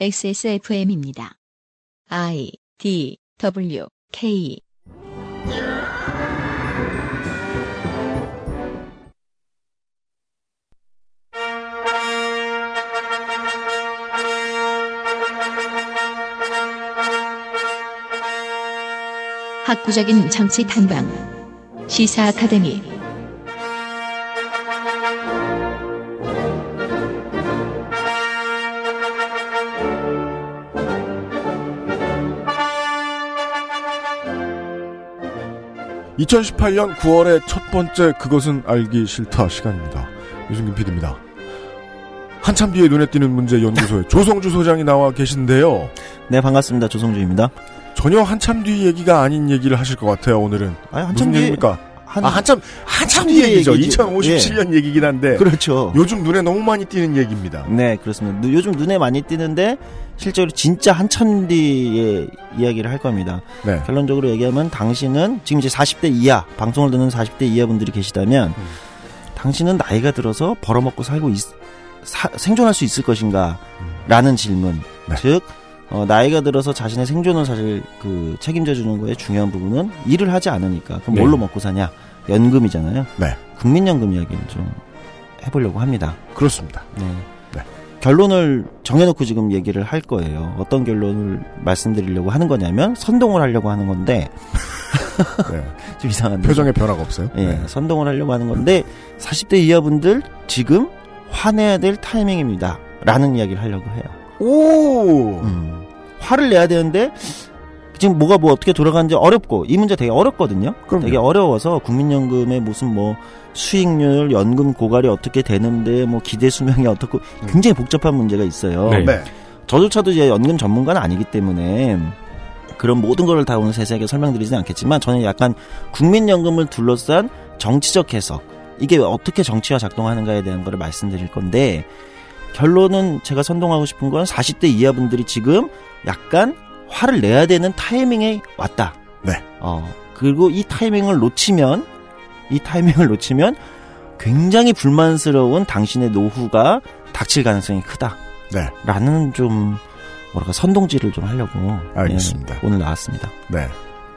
XSFM입니다. I D W K 학구적인 정치 탐방 시사 아카데미 (2018년 9월의) 첫 번째 그것은 알기 싫다 시간입니다. 유승균 PD입니다. 한참 뒤에 눈에 띄는 문제 연구소에 조성주 소장이 나와 계신데요. 네, 반갑습니다. 조성주입니다. 전혀 한참 뒤 얘기가 아닌 얘기를 하실 것 같아요 오늘은. 아니, 무슨 뒤에- 얘기입니까 한, 아 한참 한참 뒤 뒤에 얘기죠 얘기죠. 2057년 얘기긴 한데 그렇죠. 요즘 눈에 너무 많이 띄는 얘기입니다 네, 그렇습니다. 누- 요즘 눈에 많이 띄는데, 실제로 진짜 한참 뒤의 이야기를 할 겁니다. 네 결론적으로 얘기하면, 당신은, 지금 이제 40대 이하, 방송을 듣는 40대 이하 분들이 계시다면, 음. 당신은 나이가 들어서 벌어먹고 살고 있, 사- 생존할 수 있을 것인가? 라는 질문. 네. 즉, 어, 나이가 들어서 자신의 생존을 사실 그 책임져 주는 거에 중요한 부분은 일을 하지 않으니까. 그럼 네. 뭘로 먹고 사냐? 연금이잖아요. 네. 국민연금 이야기를 좀 해보려고 합니다. 그렇습니다 네. 네. 결론을 정해놓고 지금 얘기를 할 거예요. 어떤 결론을 말씀드리려고 하는 거냐면 선동을 하려고 하는 건데 네. 좀 이상한데. 표정에 변화가 없어요 예, 네. 선동을 하려고 하는 건데 40대 이하분들 지금 화내야 될 타이밍입니다. 라는 이야기를 하려고 해요. 오 음. 화를 내야 되는데 지금 뭐가 뭐 어떻게 돌아가는지 어렵고 이 문제 되게 어렵거든요. 그럼요. 되게 어려워서 국민연금의 무슨 뭐 수익률, 연금 고갈이 어떻게 되는데 뭐 기대 수명이 어떻고 굉장히 복잡한 문제가 있어요. 네. 네. 저조차도 이제 연금 전문가는 아니기 때문에 그런 모든 걸 다 오늘 세세하게 설명드리지는 않겠지만 저는 약간 국민연금을 둘러싼 정치적 해석 이게 어떻게 정치가 작동하는가에 대한 거를 말씀드릴 건데 결론은 제가 선동하고 싶은 건 40대 이하 분들이 지금 약간 화를 내야 되는 타이밍에 왔다. 네. 어 그리고 이 타이밍을 놓치면 이 타이밍을 놓치면 굉장히 불만스러운 당신의 노후가 닥칠 가능성이 크다. 네. 라는 좀 뭐랄까 선동질을 좀 하려고 알겠습니다. 예, 오늘 나왔습니다. 네.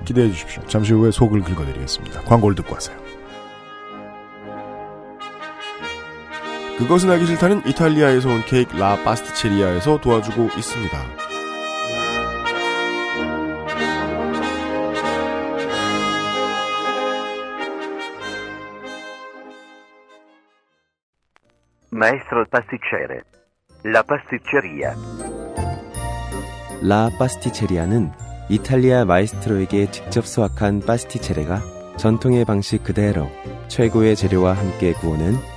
기대해 주십시오. 잠시 후에 속을 긁어드리겠습니다. 광고를 듣고 하세요. 그것은 알기 싫다는 이탈리아에서 온 케이크 라 파스티체리아에서 도와주고 있습니다. Maestro il pasticcere. La pasticceria. 라 파스티체리아는 이탈리아 마에스트로에게 직접 수학한 pasticcere가 전통의 방식 그대로 최고의 재료와 함께 구우는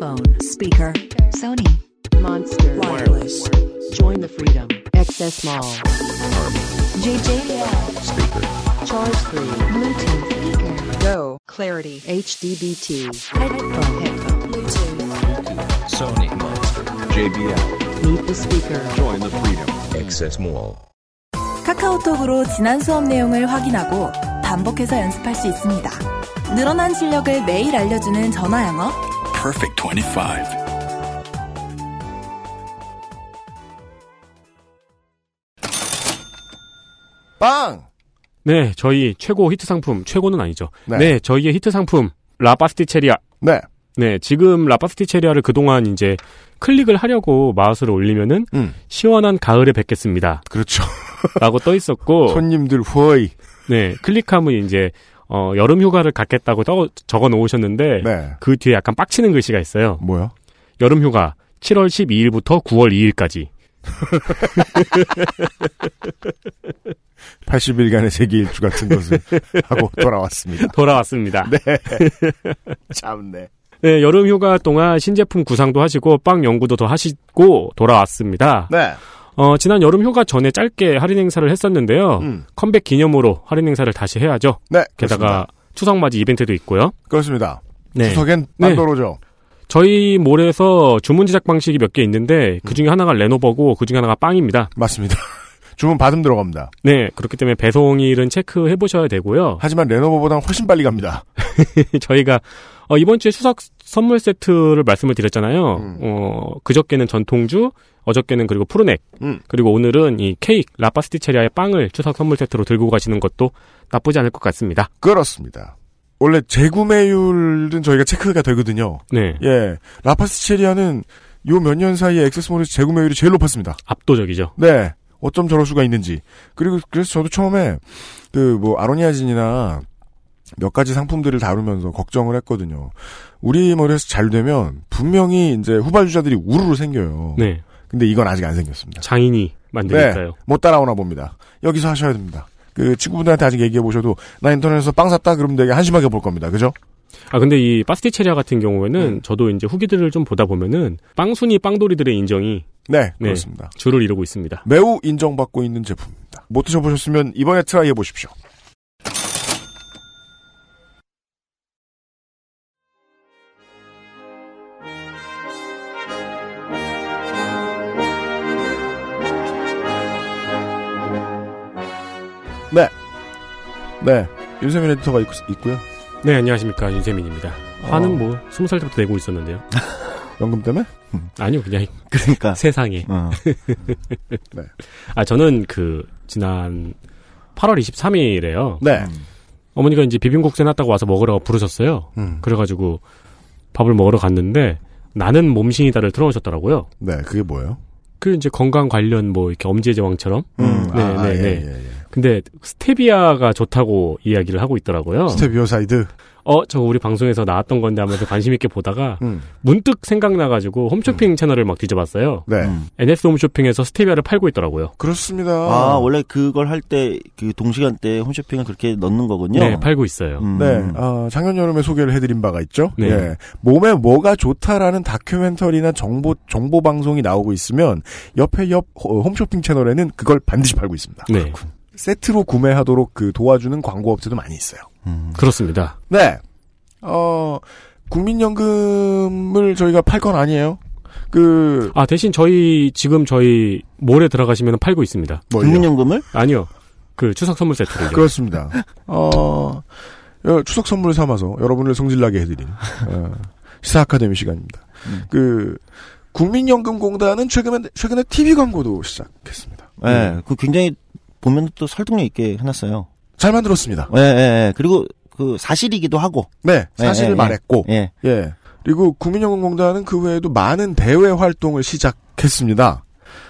Headphone speaker Sony Monster Wireless. Join the freedom. XS Mall. JJL Speaker. Charge 3. Bluetooth speaker Go. Clarity. HDBT. headphone Headphone. Bluetooth Sony Monster. JBL. Meet the speaker. Join the freedom. Access Mall. 카카오톡으로 지난 수업 내용을 확인하고 반복해서 연습할 수 있습니다. 늘어난 실력을 매일 알려주는 전화 영어. Perfect 25. 빵! 네, 저희 최고 히트 상품, 최고는 아니죠. 네. 네, 저희의 히트 상품, 라파스티체리아. 네. 네, 지금 라파스티체리아를 그동안 이제 클릭을 하려고 마우스를 올리면은 음. 시원한 가을에 뵙겠습니다. 그렇죠. 라고 떠 있었고, 손님들 후어이. 네, 클릭하면 이제, 어, 여름 휴가를 갖겠다고 떠- 적어 놓으셨는데, 네. 그 뒤에 약간 빡치는 글씨가 있어요. 뭐야? 여름 휴가 7월 12일부터 9월 2일까지. 80일간의 세계 일주 같은 것을 하고 돌아왔습니다. 돌아왔습니다. 네. 참네. 네, 여름 휴가 동안 신제품 구상도 하시고 빵 연구도 더 하시고 돌아왔습니다. 네. 어, 지난 여름 휴가 전에 짧게 할인 행사를 했었는데요. 음. 컴백 기념으로 할인 행사를 다시 해야죠. 네. 게다가 그렇습니다. 추석 맞이 이벤트도 있고요. 그렇습니다. 네. 추석엔 네. 딴도로죠. 저희 몰에서 주문 제작 방식이 몇 개 있는데 그 중에 하나가 레노버고 그 중에 하나가 빵입니다. 맞습니다. 주문 받음 들어갑니다. 네, 그렇기 때문에 배송일은 체크해 보셔야 되고요. 하지만 레노버보다는 훨씬 빨리 갑니다. 저희가 어, 이번 주에 추석 선물 세트를 말씀을 드렸잖아요. 음. 어, 그저께는 전통주, 어저께는 그리고 푸르넥, 음. 그리고 오늘은 이 케이크 라파스티체리아의 빵을 추석 선물 세트로 들고 가시는 것도 나쁘지 않을 것 같습니다. 그렇습니다. 원래 재구매율은 저희가 체크가 되거든요. 네, 예. 라파스체리아는 요 몇 년 사이에 액세스몰에서 재구매율이 제일 높았습니다. 압도적이죠. 네. 어쩜 저럴 수가 있는지. 그리고 그래서 저도 처음에 그 뭐 아로니아진이나 몇 가지 상품들을 다루면서 걱정을 했거든요. 우리 머리에서 잘 되면 분명히 이제 후발주자들이 우르르 생겨요. 네, 근데 이건 아직 안 생겼습니다. 장인이 만드니까요. 못 따라오나 봅니다. 여기서 하셔야 됩니다. 그 친구분들한테 아직 얘기해 보셔도 나 인터넷에서 빵 샀다 그러면 되게 한심하게 볼 겁니다. 그죠? 아 근데 이 파스티체리아 같은 경우에는 음. 저도 이제 후기들을 좀 보다 보면은 빵순이 빵돌이들의 인정이 네, 네. 그렇습니다. 줄을 이루고 있습니다. 매우 인정받고 있는 제품입니다. 못 드셔보셨으면 이번에 try 해 보십시오. 네. 윤세민 에디터가 있, 있고요. 네, 안녕하십니까 윤세민입니다. 화는 뭐 스무 살 때부터 내고 있었는데요. 연금 때문에? 아니요, 그냥 그러니까. 세상에. 어. 아, 저는 그, 지난 8월 23일에요. 네. 어머니가 이제 비빔국수 해놨다고 와서 먹으라고 부르셨어요. 음. 그래가지고 밥을 먹으러 갔는데 나는 몸신이다를 틀어놓으셨더라고요. 네, 그게 뭐예요? 그 이제 건강 관련 뭐 이렇게 엄지의 제왕처럼. 음, 네, 아, 네, 예, 네. 예, 예. 근데 스테비아가 좋다고 이야기를 하고 있더라고요. 스테비오사이드. 어, 저거 우리 방송에서 나왔던 건데 하면서 관심 있게 보다가 음. 문득 생각나가지고 홈쇼핑 채널을 막 뒤져봤어요. 네. 음. NS 홈쇼핑에서 스테비아를 팔고 있더라고요. 그렇습니다. 아, 원래 그걸 할 때, 그 동시간 대 홈쇼핑을 그렇게 넣는 거군요. 네, 팔고 있어요. 음. 네, 아, 작년 여름에 소개를 해드린 바가 있죠. 네. 예, 몸에 뭐가 좋다라는 다큐멘터리나 정보 정보 방송이 나오고 있으면 옆에 옆 호- 홈쇼핑 채널에는 그걸 반드시 팔고 있습니다. 네, 세트로 구매하도록 그 도와주는 광고 업체도 많이 있어요. 음. 그렇습니다. 네, 어 국민연금을 저희가 팔 건 아니에요. 그 아, 대신 저희, 지금 저희 몰에 들어가시면 팔고 있습니다. 뭘요? 국민연금을? 아니요. 그 추석 선물 세트를요. 그렇습니다. 어 어, 추석 선물 삼아서 여러분을 성질나게 해드린 어, 시사 아카데미 시간입니다. 음. 그 국민연금공단은 최근에 최근에 TV 광고도 시작했습니다. 네, 그 굉장히 보면 또 설득력 있게 해놨어요. 잘 만들었습니다. 예, 예, 예. 그리고 그 사실이기도 하고. 네, 사실을 예, 예, 말했고, 예. 예. 그리고 국민연금공단은 그 외에도 많은 대외 활동을 시작했습니다.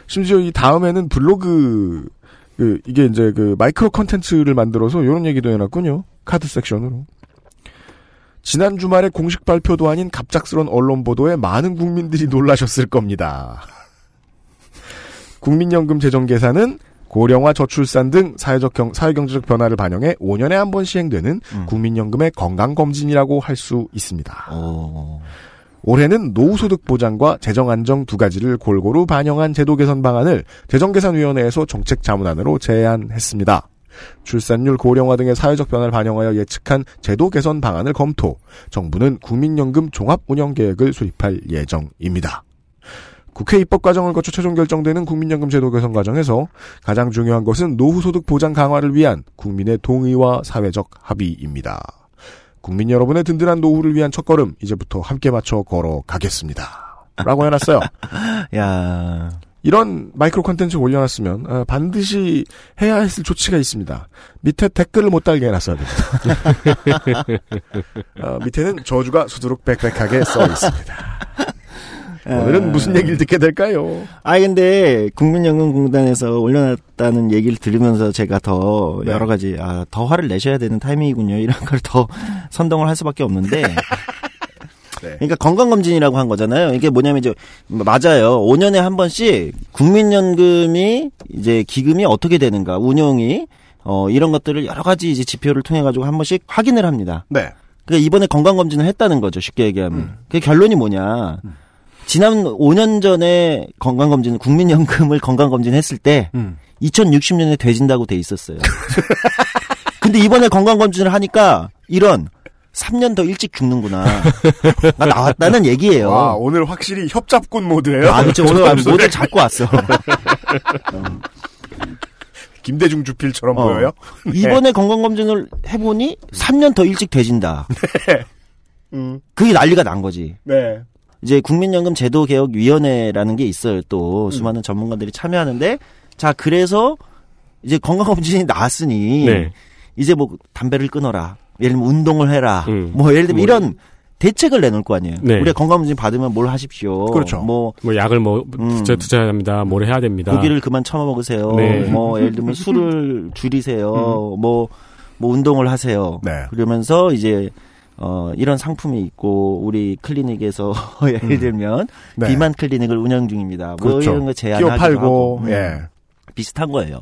심지어 이 다음에는 블로그, 그, 이게 이제 그 마이크로 컨텐츠를 만들어서 이런 얘기도 해놨군요. 카드 섹션으로. 지난 주말에 공식 발표도 아닌 갑작스런 언론 보도에 많은 국민들이 놀라셨을 겁니다. 국민연금 재정 계산은 고령화 저출산 등 사회적 경, 사회경제적 변화를 반영해 5년에 한 번 시행되는 음. 국민연금의 건강검진이라고 할 수 있습니다. 어. 올해는 노후소득 보장과 재정 안정 두 가지를 골고루 반영한 제도 개선 방안을 재정계산위원회에서 정책 자문안으로 제안했습니다. 출산율 고령화 등의 사회적 변화를 반영하여 예측한 제도 개선 방안을 검토. 정부는 국민연금 종합 운영 계획을 수립할 예정입니다. 국회 입법 과정을 거쳐 최종 결정되는 국민연금 제도 개선 과정에서 가장 중요한 것은 노후 소득 보장 강화를 위한 국민의 동의와 사회적 합의입니다. 국민 여러분의 든든한 노후를 위한 첫걸음 이제부터 함께 맞춰 걸어가겠습니다. 라고 해놨어요. 야 이런 마이크로 컨텐츠 올려놨으면 어, 반드시 해야 했을 조치가 있습니다. 밑에 댓글을 못 달게 해놨어야 됩니다. 어, 밑에는 저주가 수두룩 빽빽하게 써 있습니다. 오늘은 무슨 얘기를 듣게 될까요? 아 근데 국민연금공단에서 올려놨다는 얘기를 들으면서 제가 더 네. 여러 가지 아, 더 화를 내셔야 되는 타이밍이군요. 이런 걸 더 선동을 할 수밖에 없는데. 네. 그러니까 건강검진이라고 한 거잖아요. 이게 뭐냐면 이제 맞아요. 5년에 한 번씩 국민연금이 이제 기금이 어떻게 되는가, 운용이 어 이런 것들을 여러 가지 이제 지표를 통해 가지고 한 번씩 확인을 합니다. 네. 그러니까 이번에 건강검진을 했다는 거죠. 쉽게 얘기하면. 그 결론이 뭐냐. 지난 5년 전에 건강검진, 국민연금을 건강검진 했을 때, 음. 2060년에 돼진다고 돼 있었어요. 근데 이번에 건강검진을 하니까, 이런, 3년 더 일찍 죽는구나. 나 나왔다는 얘기예요. 와, 오늘 확실히 협잡꾼 모드예요. 아, 그렇죠. 오늘 모델 잡고 왔어. 김대중 주필처럼 어. 보여요? 이번에 건강검진을 해보니 3년 더 일찍 돼진다. 그게 난리가 난 거지. 네. 이제 국민연금 제도 개혁 위원회라는 게 있어요. 또 수많은 전문가들이 참여하는데 자 그래서 이제 건강검진이 나왔으니 네. 이제 뭐 담배를 끊어라. 예를 들면 운동을 해라. 음. 뭐 예를 들면 뭐 이런 대책을 내놓을 거 아니에요. 네. 우리가 건강검진 받으면 뭘 하십시오. 그렇죠. 뭐 뭐 약을 뭐 음. 투자 투자해야 합니다. 뭘 해야 됩니다. 고기를 그만 처먹으세요. 네. 뭐 예를 들면 술을 줄이세요. 뭐, 뭐 운동을 하세요. 네. 그러면서 이제 어 이런 상품이 있고 우리 클리닉에서 예를 들면 네. 비만 클리닉을 운영 중입니다. 뭐 그렇죠. 이런 거 끼워 팔고, 하고 음, 예. 비슷한 거예요.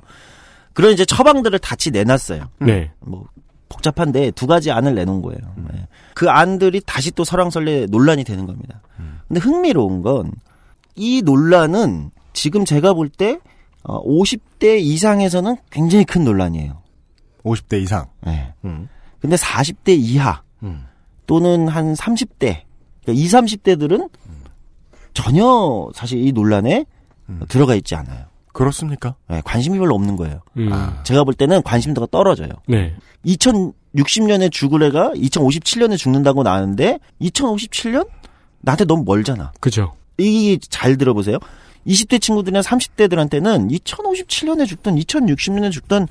그런 이제 처방들을 같이 내놨어요. 네. 뭐 복잡한데 두 가지 안을 내놓은 거예요. 음. 네. 그 안들이 다시 또 설왕설래 논란이 되는 겁니다. 음. 근데 흥미로운 건 이 논란은 지금 제가 볼때 어, 50대 이상에서는 굉장히 큰 논란이에요. 50대 이상. 네. 음. 근데 40대 이하 음. 또는 한 30대, 그러니까 20, 30대들은 전혀 사실 이 논란에 음. 들어가 있지 않아요. 그렇습니까? 네, 관심이 별로 없는 거예요. 음. 아. 제가 볼 때는 관심도가 떨어져요. 네. 2060년에 죽을 애가 2057년에 죽는다고 나왔는데 2057년? 나한테 너무 멀잖아. 그죠. 이게 잘 들어보세요. 20대 친구들이나 30대들한테는 2057년에 죽든 2060년에 죽든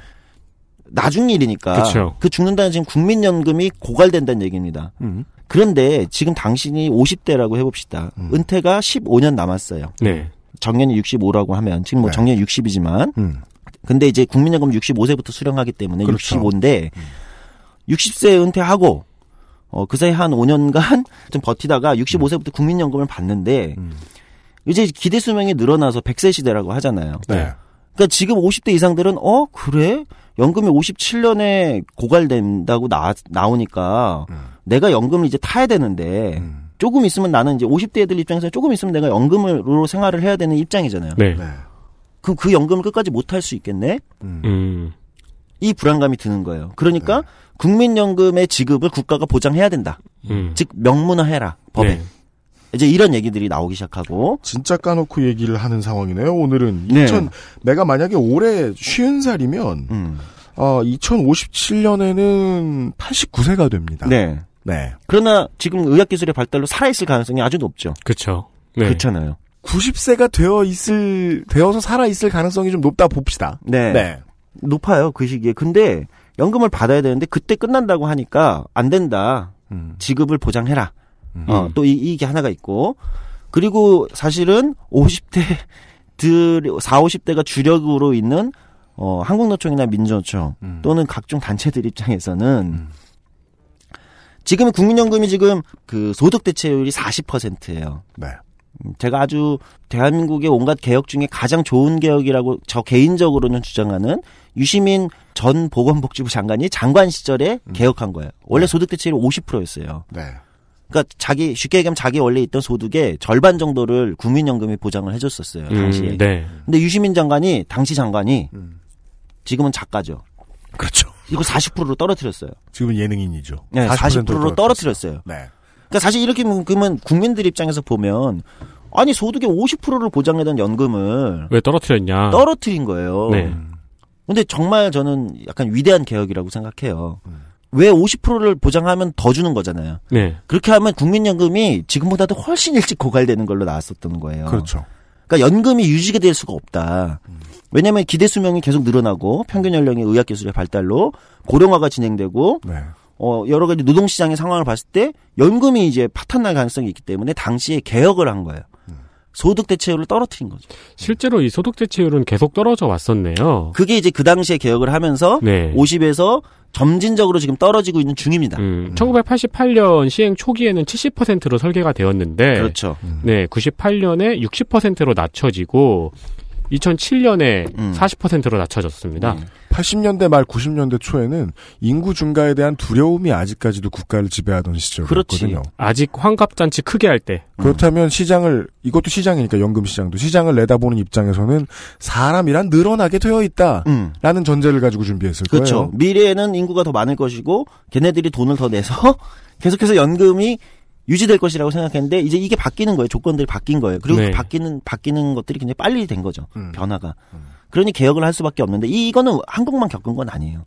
나중 일이니까. 그쵸. 그 죽는다는 지금 국민연금이 고갈된다는 얘기입니다. 음. 그런데 지금 당신이 50대라고 해봅시다. 음. 은퇴가 15년 남았어요. 네. 정년이 65라고 하면 지금 뭐 네. 정년 60이지만 음. 근데 이제 국민연금 65세부터 수령하기 때문에 그렇죠. 65인데 60세 은퇴하고 어, 그 사이 한 5년간 좀 버티다가 65세부터 국민연금을 받는데 음. 이제 기대 수명이 늘어나서 100세 시대라고 하잖아요. 네. 그러니까 지금 50대 이상들은 어 그래 연금이 57년에 고갈된다고 나 나오니까 음. 내가 연금을 이제 타야 되는데 음. 조금 있으면 나는 이제 50대 애들 입장에서 조금 있으면 내가 연금으로 생활을 해야 되는 입장이잖아요. 네. 네. 그럼 그 연금을 끝까지 못 할 수 있겠네? 음. 음. 이 불안감이 드는 거예요. 그러니까 네. 국민연금의 지급을 국가가 보장해야 된다. 음. 즉 명문화해라 법에. 네. 이제 이런 얘기들이 나오기 시작하고 진짜 까놓고 얘기를 하는 상황이네요. 오늘은 네. 2000 내가 만약에 올해 50살이면 음. 어 2057년에는 89세가 됩니다. 네. 네. 그러나 지금 의학 기술의 발달로 살아 있을 가능성이 아주 높죠. 그쵸. 네. 그렇잖아요. 90세가 되어 있을 되어서 살아 있을 가능성이 좀 높다 봅시다. 네. 네. 높아요. 그 시기에. 근데 연금을 받아야 되는데 그때 끝난다고 하니까 안 된다. 음. 지급을 보장해라. 음. 어, 또 이, 이게 하나가 있고. 그리고 사실은 50대 들 4, 50대가 주력으로 있는 어, 한국노총이나 민주노총 음. 또는 각종 단체들 입장에서는 지금 국민연금이 지금 그 소득 대체율이 40%예요. 네. 제가 아주 대한민국의 온갖 개혁 중에 가장 좋은 개혁이라고 저 개인적으로는 주장하는 유시민 전 보건복지부 장관이 장관 시절에 개혁한 거예요. 원래 네. 소득 대체율이 50%였어요. 네. 그러니까 자기 쉽게 얘기하면 자기 원래 있던 소득의 절반 정도를 국민연금이 보장을 해줬었어요 당시에. 음, 네. 근데 유시민 장관이 당시 장관이 음. 지금은 작가죠. 그렇죠. 이거 40%로 떨어뜨렸어요. 지금은 예능인이죠. 네, 40%로 40%로 떨어뜨렸어요. 네. 그러니까 사실 이렇게 보면 국민들 입장에서 보면 아니 소득의 50%를 보장하던 연금을 왜 떨어뜨렸냐? 떨어뜨린 거예요. 네. 근데 정말 저는 약간 위대한 개혁이라고 생각해요. 음. 왜 50%를 보장하면 더 주는 거잖아요. 네. 그렇게 하면 국민연금이 지금보다도 훨씬 일찍 고갈되는 걸로 나왔었던 거예요. 그렇죠. 그러니까 연금이 유지가 될 수가 없다. 음. 왜냐하면 기대 수명이 계속 늘어나고 평균 연령의 의학 기술의 발달로 고령화가 진행되고 네. 어 여러 가지 노동 시장의 상황을 봤을 때 연금이 이제 파탄 날 가능성이 있기 때문에 당시에 개혁을 한 거예요. 음. 소득 대체율을 떨어뜨린 거죠. 실제로 이 소득 대체율은 계속 떨어져 왔었네요. 그게 이제 그 당시에 개혁을 하면서 네. 50에서 점진적으로 지금 떨어지고 있는 중입니다. 음, 1988년 시행 초기에는 70%로 설계가 되었는데 그렇죠. 네, 98년에 60%로 낮춰지고 2007년에 음. 40%로 낮춰졌습니다. 네. 80년대 말 90년대 초에는 인구 증가에 대한 두려움이 아직까지도 국가를 지배하던 시절이었거든요. 아직 환갑잔치 크게 할 때. 그렇다면 시장을 이것도 시장이니까 연금 시장도 시장을 내다보는 입장에서는 사람이란 늘어나게 되어 있다라는 음. 전제를 가지고 준비했을 그렇죠. 거예요. 미래에는 인구가 더 많을 것이고 걔네들이 돈을 더 내서 계속해서 연금이 유지될 것이라고 생각했는데 이제 이게 바뀌는 거예요. 조건들이 바뀐 거예요. 그리고 네. 그 바뀌는 바뀌는 것들이 굉장히 빨리 된 거죠. 음. 변화가. 그러니 개혁을 할 수밖에 없는데 이- 이거는 한국만 겪은 건 아니에요.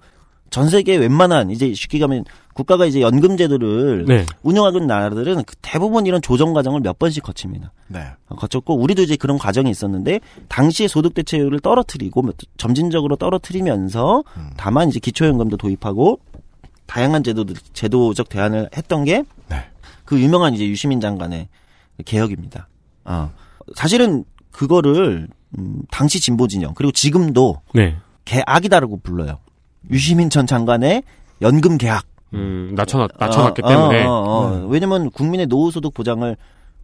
전 세계 웬만한 이제 쉽게 가면 국가가 이제 연금 제도를 네. 운영하는 나라들은 그 대부분 이런 조정 과정을 몇 번씩 거칩니다. 네. 어, 거쳤고 우리도 이제 그런 과정이 있었는데 당시에 소득 대체율을 떨어뜨리고 뭐 점진적으로 떨어뜨리면서 음. 다만 이제 기초연금도 도입하고 다양한 제도들 제도적 대안을 했던 게 그 네. 유명한 이제 유시민 장관의 개혁입니다. 어. 사실은 그거를 음, 당시 진보 진영 그리고 지금도 네. 개악이다라고 불러요. 유시민 전 장관의 연금 개혁. 음, 낮춰놨, 낮춰놨기 어, 때문에. 어, 어, 어. 왜냐면 국민의 노후소득 보장을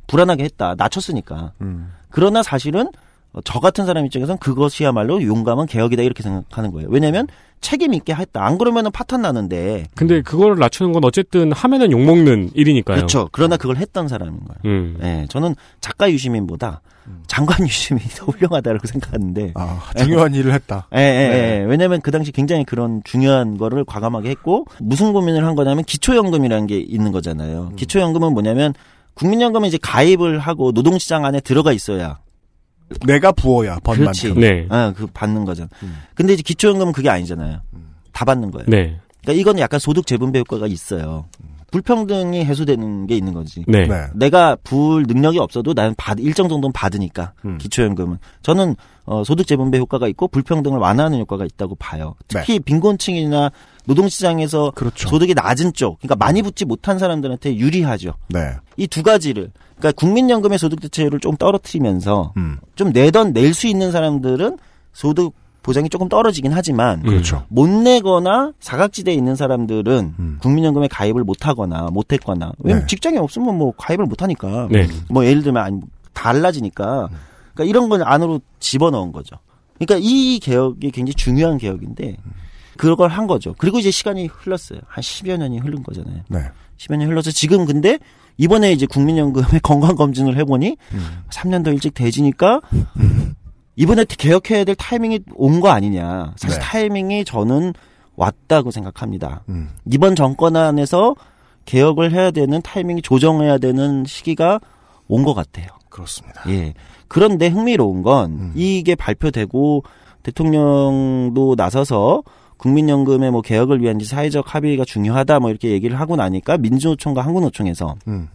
불안하게 했다. 낮췄으니까. 음. 그러나 사실은 어, 저 같은 사람 입장에서는 그것이야말로 용감한 개혁이다 이렇게 생각하는 거예요. 왜냐하면 책임 있게 했다. 안 그러면은 파탄 나는데. 근데 그걸 낮추는 건 어쨌든 하면은 욕 먹는 일이니까요. 그렇죠. 그러나 그걸 했던 사람인 거예요. 음. 예, 저는 작가 유시민보다 장관 유시민이 더 훌륭하다고 생각하는데. 아, 중요한 일을 했다. 예, 예, 네. 예. 왜냐면 그 당시 굉장히 그런 중요한 거를 과감하게 했고, 무슨 고민을 한 거냐면 기초연금이라는 게 있는 거잖아요. 음. 기초연금은 뭐냐면, 국민연금은 이제 가입을 하고 노동시장 안에 들어가 있어야. 내가 부어야 그렇지. 번만큼. 네. 아, 그 받는 거잖아. 음. 근데 이제 기초연금은 그게 아니잖아요. 다 받는 거예요. 네. 그러니까 이건 약간 소득 재분배 효과가 있어요. 불평등이 해소되는 게 있는 거지. 네. 네. 내가 부을 능력이 없어도 나는 받 일정 정도는 받으니까 음. 기초연금은 저는 어, 소득 재분배 효과가 있고 불평등을 완화하는 효과가 있다고 봐요. 특히 빈곤층이나 노동시장에서 그렇죠. 소득이 낮은 쪽, 그러니까 많이 붙지 못한 사람들한테 유리하죠. 네. 이두 가지를 그러니까 국민연금의 소득 대체율을 좀 떨어뜨리면서 음. 좀 내던 낼 수 있는 사람들은 소득 보장이 조금 떨어지긴 하지만 음. 그렇죠. 못 내거나 사각지대에 있는 사람들은 음. 국민연금에 가입을 못 하거나 못 했거나 왜냐면 네. 직장이 없으면 뭐 가입을 못 하니까 네. 뭐 예를 들면 아니 달라지니까 그러니까 이런 건 안으로 집어넣은 거죠. 그러니까 이 개혁이 굉장히 중요한 개혁인데 그걸 한 거죠. 그리고 이제 시간이 흘렀어요. 한 10여 년이 흐른 거잖아요. 네. 10여 년 흘러서 지금 근데 이번에 이제 국민연금의 건강검진을 해보니 음. 3년 더 일찍 돼지니까 이번에 개혁해야 될 타이밍이 온 거 아니냐. 사실 네. 타이밍이 저는 왔다고 생각합니다. 음. 이번 정권 안에서 개혁을 해야 되는 타이밍이 조정해야 되는 시기가 온 것 같아요. 그렇습니다. 예. 그런데 흥미로운 건 음. 이게 발표되고 대통령도 나서서 국민연금의 뭐 개혁을 위한 사회적 합의가 중요하다 뭐 이렇게 얘기를 하고 나니까 민주노총과 한국노총에서 음.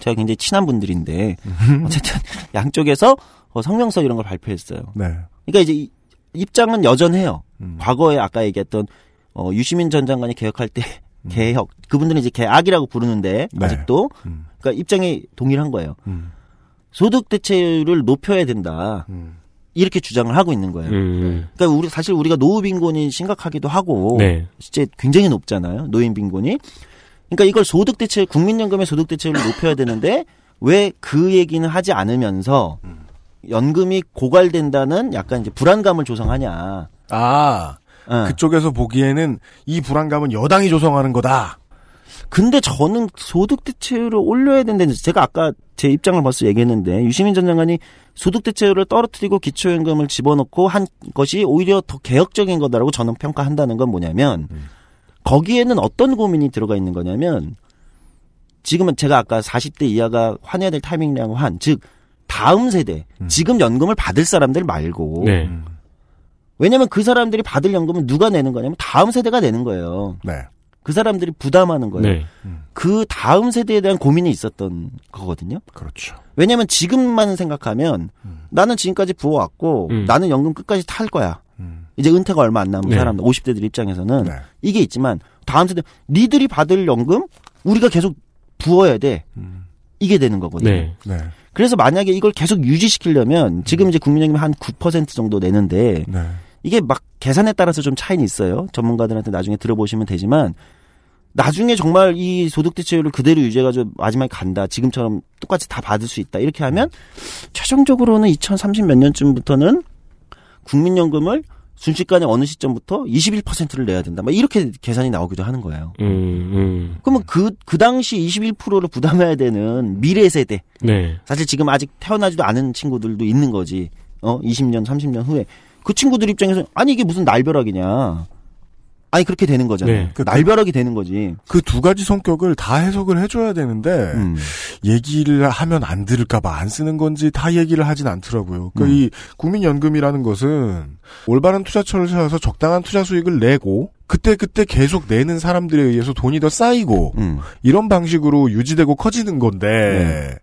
제가 굉장히 친한 분들인데 어쨌든 양쪽에서 어, 성명서 이런 걸 발표했어요. 네. 그러니까 이제 이- 입장은 여전해요. 음. 과거에 아까 얘기했던 어, 유시민 전 장관이 개혁할 때 개혁 그분들은 이제 개악이라고 부르는데 네. 아직도 음. 그러니까 입장이 동일한 거예요. 음. 소득 대체율을 높여야 된다. 음. 이렇게 주장을 하고 있는 거예요. 음. 그러니까 우리 사실 우리가 노후 빈곤이 심각하기도 하고 네. 실제 굉장히 높잖아요. 노인 빈곤이. 그러니까 이걸 소득 대체 국민연금의 소득 대체율을 높여야 되는데 왜 그 얘기는 하지 않으면서 연금이 고갈된다는 약간 이제 불안감을 조성하냐. 아, 어. 그쪽에서 보기에는 이 불안감은 여당이 조성하는 거다. 근데 저는 소득 대체율을 올려야 된다는 제가 아까 제 입장을 벌써 얘기했는데 유시민 전 장관이 소득 대체율을 떨어뜨리고 기초연금을 집어넣고 한 것이 오히려 더 개혁적인 거다라고 저는 평가한다는 건 뭐냐면 거기에는 어떤 고민이 들어가 있는 거냐면 지금은 제가 아까 40대 이하가 환해야 될 타이밍이라고 한 즉 다음 세대 지금 연금을 받을 사람들 말고 네. 왜냐면 그 사람들이 받을 연금은 누가 내는 거냐면 다음 세대가 내는 거예요. 네. 그 사람들이 부담하는 거예요. 네. 그 다음 세대에 대한 고민이 있었던 거거든요. 그렇죠. 왜냐면 지금만 생각하면 나는 지금까지 부어왔고 음. 나는 연금 끝까지 탈 거야. 음. 이제 은퇴가 얼마 안 남은 네. 사람들, 50대들 입장에서는 네. 이게 있지만 다음 세대 니들이 받을 연금 우리가 계속 부어야 돼. 음. 이게 되는 거거든요. 네. 네. 그래서 만약에 이걸 계속 유지시키려면 지금 이제 국민연금이 한9% 정도 내는데 네. 이게 막 계산에 따라서 좀 차이는 있어요. 전문가들한테 나중에 들어보시면 되지만 나중에 정말 이 소득 대체율을 그대로 유지해가지고 마지막에 간다. 지금처럼 똑같이 다 받을 수 있다. 이렇게 하면 최종적으로는 2030 몇 년쯤부터는 국민연금을 순식간에 어느 시점부터 21%를 내야 된다. 막 이렇게 계산이 나오기도 하는 거예요. 음, 음. 그러면 그, 그 당시 21%를 부담해야 되는 미래 세대. 네. 사실 지금 아직 태어나지도 않은 친구들도 있는 거지. 어, 20년, 30년 후에. 그 친구들 입장에서, 아니, 이게 무슨 날벼락이냐. 아니, 그렇게 되는 거잖아요. 네. 그 날벼락이 되는 거지. 그 두 가지 성격을 다 해석을 해줘야 되는데 음. 얘기를 하면 안 들을까봐 안 쓰는 건지 다 얘기를 하진 않더라고요. 그 음. 이 국민연금이라는 것은 올바른 투자처를 찾아서 적당한 투자 수익을 내고 그때 그때 계속 내는 사람들에 의해서 돈이 더 쌓이고 음. 이런 방식으로 유지되고 커지는 건데 네.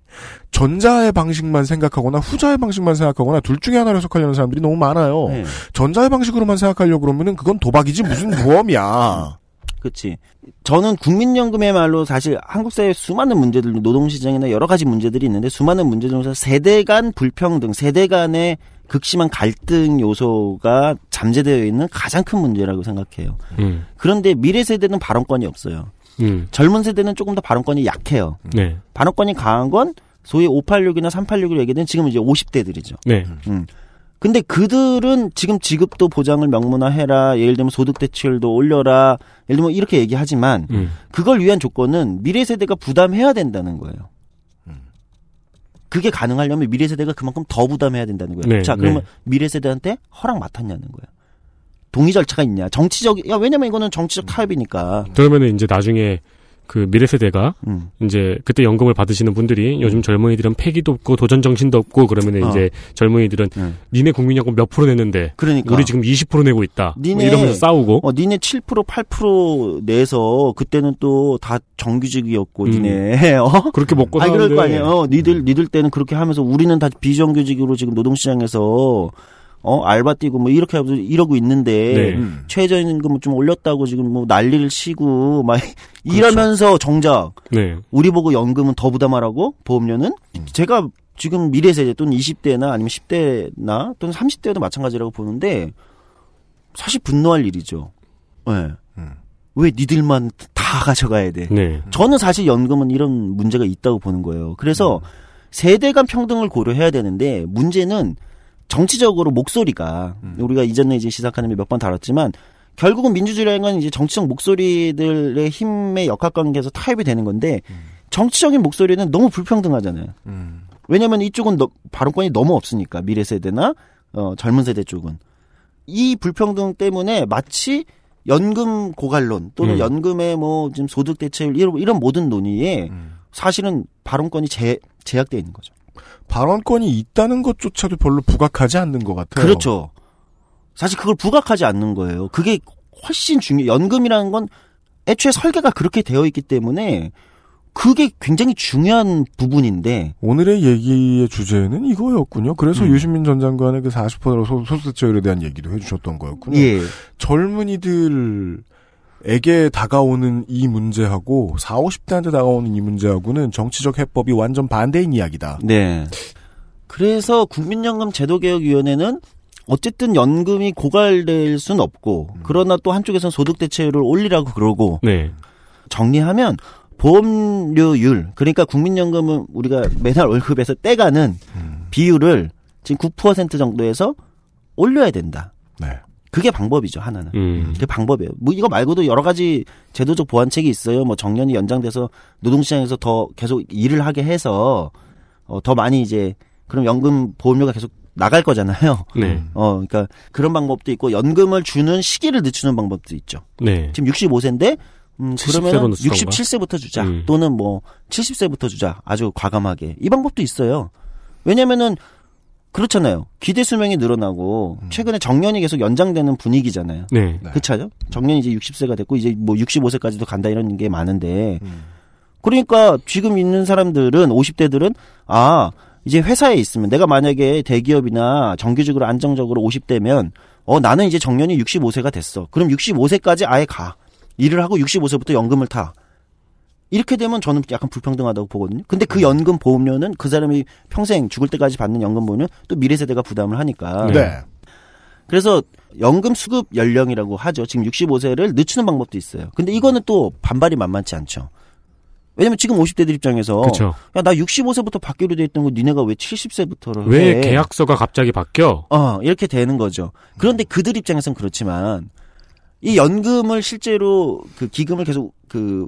전자의 방식만 생각하거나 후자의 방식만 생각하거나 둘 중에 하나를 해석하려는 사람들이 너무 많아요. 네. 전자의 방식으로만 생각하려고 그러면은 그건 도박이지 무슨 모험이야. 그렇지. 저는 국민연금의 말로 사실 한국 사회에 수많은 문제들, 노동시장이나 여러 가지 문제들이 있는데 수많은 문제 중에서 세대 간 불평등, 세대 간의 극심한 갈등 요소가 잠재되어 있는 가장 큰 문제라고 생각해요. 음. 그런데 미래 세대는 발언권이 없어요. 음. 젊은 세대는 조금 더 발언권이 약해요. 네. 발언권이 강한 건 소위 586이나 386으로 얘기되는 지금 이제 50대들이죠. 네. 음. 근데 그들은 지금 지급도 보장을 명문화해라. 예를 들면 소득 대출도 올려라. 예를 들면 이렇게 얘기하지만 음. 그걸 위한 조건은 미래 세대가 부담해야 된다는 거예요. 그게 가능하려면 미래 세대가 그만큼 더 부담해야 된다는 거예요. 네, 자, 그러면 네. 미래 세대한테 허락 맡았냐는 거예요. 동의 절차가 있냐? 정치적, 야, 왜냐면 이거는 정치적 타협이니까. 그러면은 이제 나중에 그 미래 세대가 음. 이제 그때 연금을 받으시는 분들이 요즘 젊은이들은 패기도 없고 도전 정신도 없고 그러면은 어. 이제 젊은이들은 음. 니네 국민연금 몇 프로 냈는데 그러니까. 우리 지금 20% 내고 있다. 뭐 니네- 이러면서 싸우고 어, 니네 7% 8% 내서 그때는 또 다 정규직이었고 음. 니네 어? 그렇게 먹고 사는데 그럴 거 아니에요. 어, 니들 니들 때는 그렇게 하면서 우리는 다 비정규직으로 지금 노동시장에서 어 알바 뛰고 뭐 이렇게 하고 이러고 있는데 네. 음. 최저임금 좀 올렸다고 지금 뭐 난리를 치고 막 이러면서 정작 네. 우리 보고 연금은 더 부담하라고 보험료는 제가 지금 미래 세대 또는 20대나 아니면 10대나 또는 30대도 마찬가지라고 보는데 사실 분노할 일이죠. 예. 음. 왜 니들만 다 가져가야 돼? 네. 저는 사실 연금은 이런 문제가 있다고 보는 거예요. 그래서 세대 간 평등을 고려해야 되는데 문제는 정치적으로 목소리가 우리가 이전에 이제 시사카님이 몇번 다뤘지만 결국은 민주주의라는 건 이제 정치적 목소리들의 힘의 역학관계에서 타협이 되는 건데 정치적인 목소리는 너무 불평등하잖아요. 음. 왜냐하면 이쪽은 너- 발언권이 너무 없으니까 미래 세대나 어, 젊은 세대 쪽은 이 불평등 때문에 마치 연금 고갈론 또는 음. 연금의 뭐 지금 소득 대체율 이런, 이런 모든 논의에 사실은 발언권이 제, 제약되어 있는 거죠. 발언권이 있다는 것조차도 별로 부각하지 않는 것 같아요. 그렇죠. 사실 그걸 부각하지 않는 거예요. 그게 훨씬 중요. 연금이라는 건 애초에 설계가 그렇게 되어 있기 때문에 그게 굉장히 중요한 부분인데 오늘의 얘기의 주제는 이거였군요. 그래서 음. 유시민 전 장관의 그 40% 소- 소득세율에 대한 얘기도 해주셨던 거였군요. 예. 젊은이들 에게 다가오는 이 문제하고 4, 50대한테 다가오는 이 문제하고는 정치적 해법이 완전 반대인 이야기다. 네. 그래서 국민연금 제도개혁위원회는 어쨌든 연금이 고갈될 순 없고 그러나 또 한쪽에서는 소득 대체율을 올리라고 그러고 네. 정리하면 보험료율 그러니까 국민연금은 우리가 매달 월급에서 떼가는 비율을 지금 9% 정도에서 올려야 된다. 네. 그게 방법이죠 하나는. 음. 그게 방법이에요. 뭐 이거 말고도 여러 가지 제도적 보완책이 있어요. 뭐 정년이 연장돼서 노동시장에서 더 계속 일을 하게 해서 어, 더 많이 이제 그럼 연금 보험료가 계속 나갈 거잖아요. 네. 어, 그러니까 그런 방법도 있고 연금을 주는 시기를 늦추는 방법도 있죠. 네. 지금 65세인데 음, 70 세로 그러면 늦추던가? 67세부터 주자. 음. 또는 뭐 70세부터 주자. 아주 과감하게. 이 방법도 있어요. 왜냐면은 그렇잖아요. 기대 수명이 늘어나고 최근에 정년이 계속 연장되는 분위기잖아요. 네. 그렇죠? 정년이 이제 60세가 됐고 이제 뭐 65세까지도 간다 이런 게 많은데 그러니까 지금 있는 사람들은 50대들은 아 이제 회사에 있으면 내가 만약에 대기업이나 정규직으로 안정적으로 50대면 어 나는 이제 정년이 65세가 됐어. 그럼 65세까지 아예 가. 일을 하고 65세부터 연금을 타. 이렇게 되면 저는 약간 불평등하다고 보거든요. 근데 그 연금 보험료는 그 사람이 평생 죽을 때까지 받는 연금 보험료 또 미래 세대가 부담을 하니까 네. 그래서 연금 수급 연령이라고 하죠. 지금 65세를 늦추는 방법도 있어요. 근데 이거는 또 반발이 만만치 않죠. 왜냐면 지금 50대들 입장에서 그쵸. 야 나 65세부터 받기로 돼 있던 거 니네가 왜 70세부터를 왜 계약서가 갑자기 바뀌어? 어, 이렇게 되는 거죠. 그런데 그들 입장에선 그렇지만 이 연금을 실제로 그 기금을 계속 그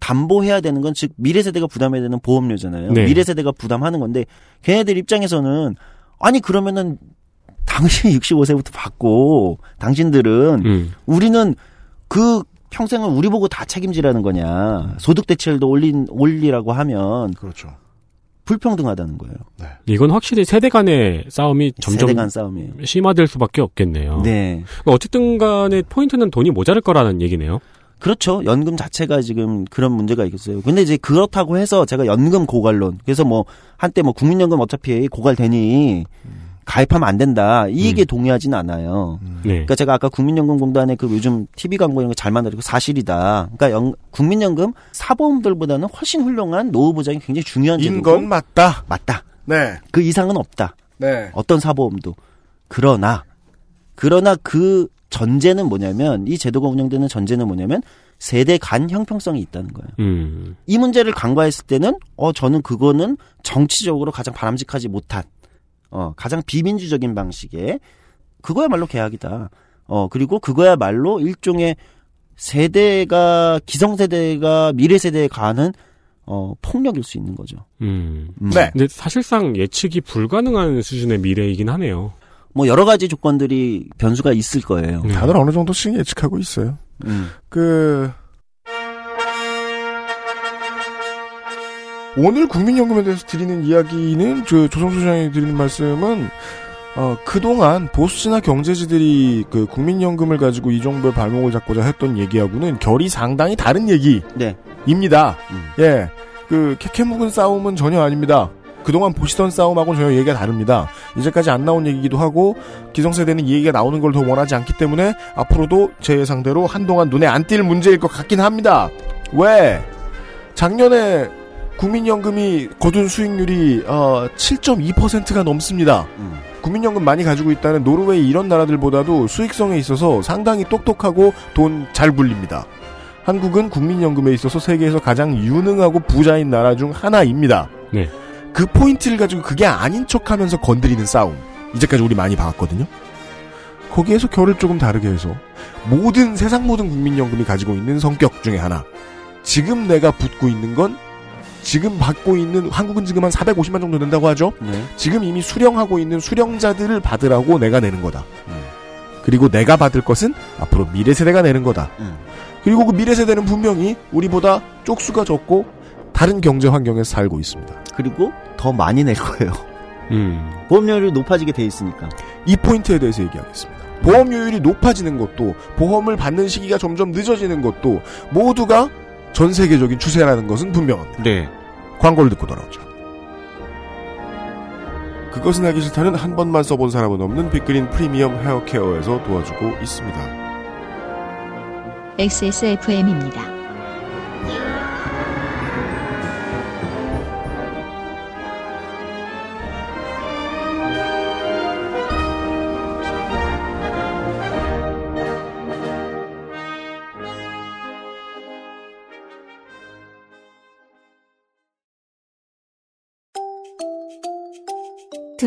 담보해야 되는 건 즉 미래 세대가 부담해야 되는 보험료잖아요. 네. 미래 세대가 부담하는 건데 걔네들 입장에서는 아니 그러면은 당신이 65세부터 받고 당신들은 음. 우리는 그 평생을 우리 보고 다 책임지라는 거냐. 소득 대체율도 올린 올리라고 하면 그렇죠. 불평등하다는 거예요. 이건 확실히 세대 간의 싸움이 점점 세대 간 싸움이에요. 심화될 수밖에 없겠네요. 네. 그러니까 어쨌든 간에 포인트는 돈이 모자랄 거라는 얘기네요. 그렇죠. 연금 자체가 지금 그런 문제가 있겠어요. 근데 이제 그렇다고 해서 제가 연금 고갈론. 그래서 뭐 한때 뭐 국민연금 어차피 고갈되니 가입하면 안 된다. 이 얘기에 동의하진 않아요. 네. 그러니까 제가 아까 국민연금공단의 그 요즘 TV 광고 이런 거 잘 만들고 사실이다. 그러니까 연- 국민연금 사보험들보다는 훨씬 훌륭한 노후 보장이 굉장히 중요한 제도고 인건 맞다. 맞다. 네. 그 이상은 없다. 네. 어떤 사보험도. 그러나 그러나 그 전제는 뭐냐면 이 제도가 운영되는 전제는 뭐냐면 세대 간 형평성이 있다는 거예요. 음. 이 문제를 간과했을 때는 어 저는 그거는 정치적으로 가장 바람직하지 못한 어 가장 비민주적인 방식의 그거야말로 계약이다. 어 그리고 그거야말로 일종의 세대가 기성세대가 미래 세대에 가하는 어 폭력일 수 있는 거죠. 음. 음. 네. 근데 사실상 예측이 불가능한 수준의 미래이긴 하네요. 뭐 여러 가지 조건들이 변수가 있을 거예요. 네. 다들 어느 정도씩 예측하고 있어요. 음. 그 오늘 국민연금에 대해서 드리는 이야기는 저 조성수 장이 드리는 말씀은 어, 그동안 보수지나 경제지들이 그 국민연금을 가지고 이 정부의 발목을 잡고자 했던 얘기하고는 결이 상당히 다른 네. 얘기입니다. 음. 예. 그 캐캐묵은 싸움은 전혀 아닙니다. 그동안 보시던 싸움하고는 전혀 얘기가 다릅니다. 이제까지 안 나온 얘기기도 하고 기성세대는 이 얘기가 나오는 걸 더 원하지 않기 때문에 앞으로도 제 예상대로 한동안 눈에 안 띌 문제일 것 같긴 합니다. 왜? 작년에 국민연금이 거둔 수익률이 어, 7.2%가 넘습니다. 음. 국민연금 많이 가지고 있다는 노르웨이 이런 나라들보다도 수익성에 있어서 상당히 똑똑하고 돈 잘 굴립니다. 한국은 국민연금에 있어서 세계에서 가장 유능하고 부자인 나라 중 하나입니다. 네. 그 포인트를 가지고 그게 아닌 척하면서 건드리는 싸움. 이제까지 우리 많이 봐왔거든요. 거기에서 결을 조금 다르게 해서 모든 세상 모든 국민연금이 가지고 있는 성격 중에 하나. 지금 내가 붙고 있는 건 지금 받고 있는 한국은 지금 한 450만 정도 된다고 하죠. 네. 지금 이미 수령하고 있는 수령자들을 받으라고 내가 내는 거다. 음. 그리고 내가 받을 것은 앞으로 미래 세대가 내는 거다. 음. 그리고 그 미래 세대는 분명히 우리보다 쪽수가 적고 다른 경제 환경에서 살고 있습니다. 그리고 더 많이 낼 거예요. 음. 보험료율이 높아지게 돼 있으니까. 이 포인트에 대해서 얘기하겠습니다. 보험료율이 높아지는 것도 보험을 받는 시기가 점점 늦어지는 것도 모두가 전 세계적인 추세라는 것은 분명합니다. 네. 광고를 듣고 돌아오죠. 그것은 하기 싫다는 한 번만 써본 사람은 없는 빅그린 프리미엄 헤어케어에서 도와주고 있습니다. XSFM입니다.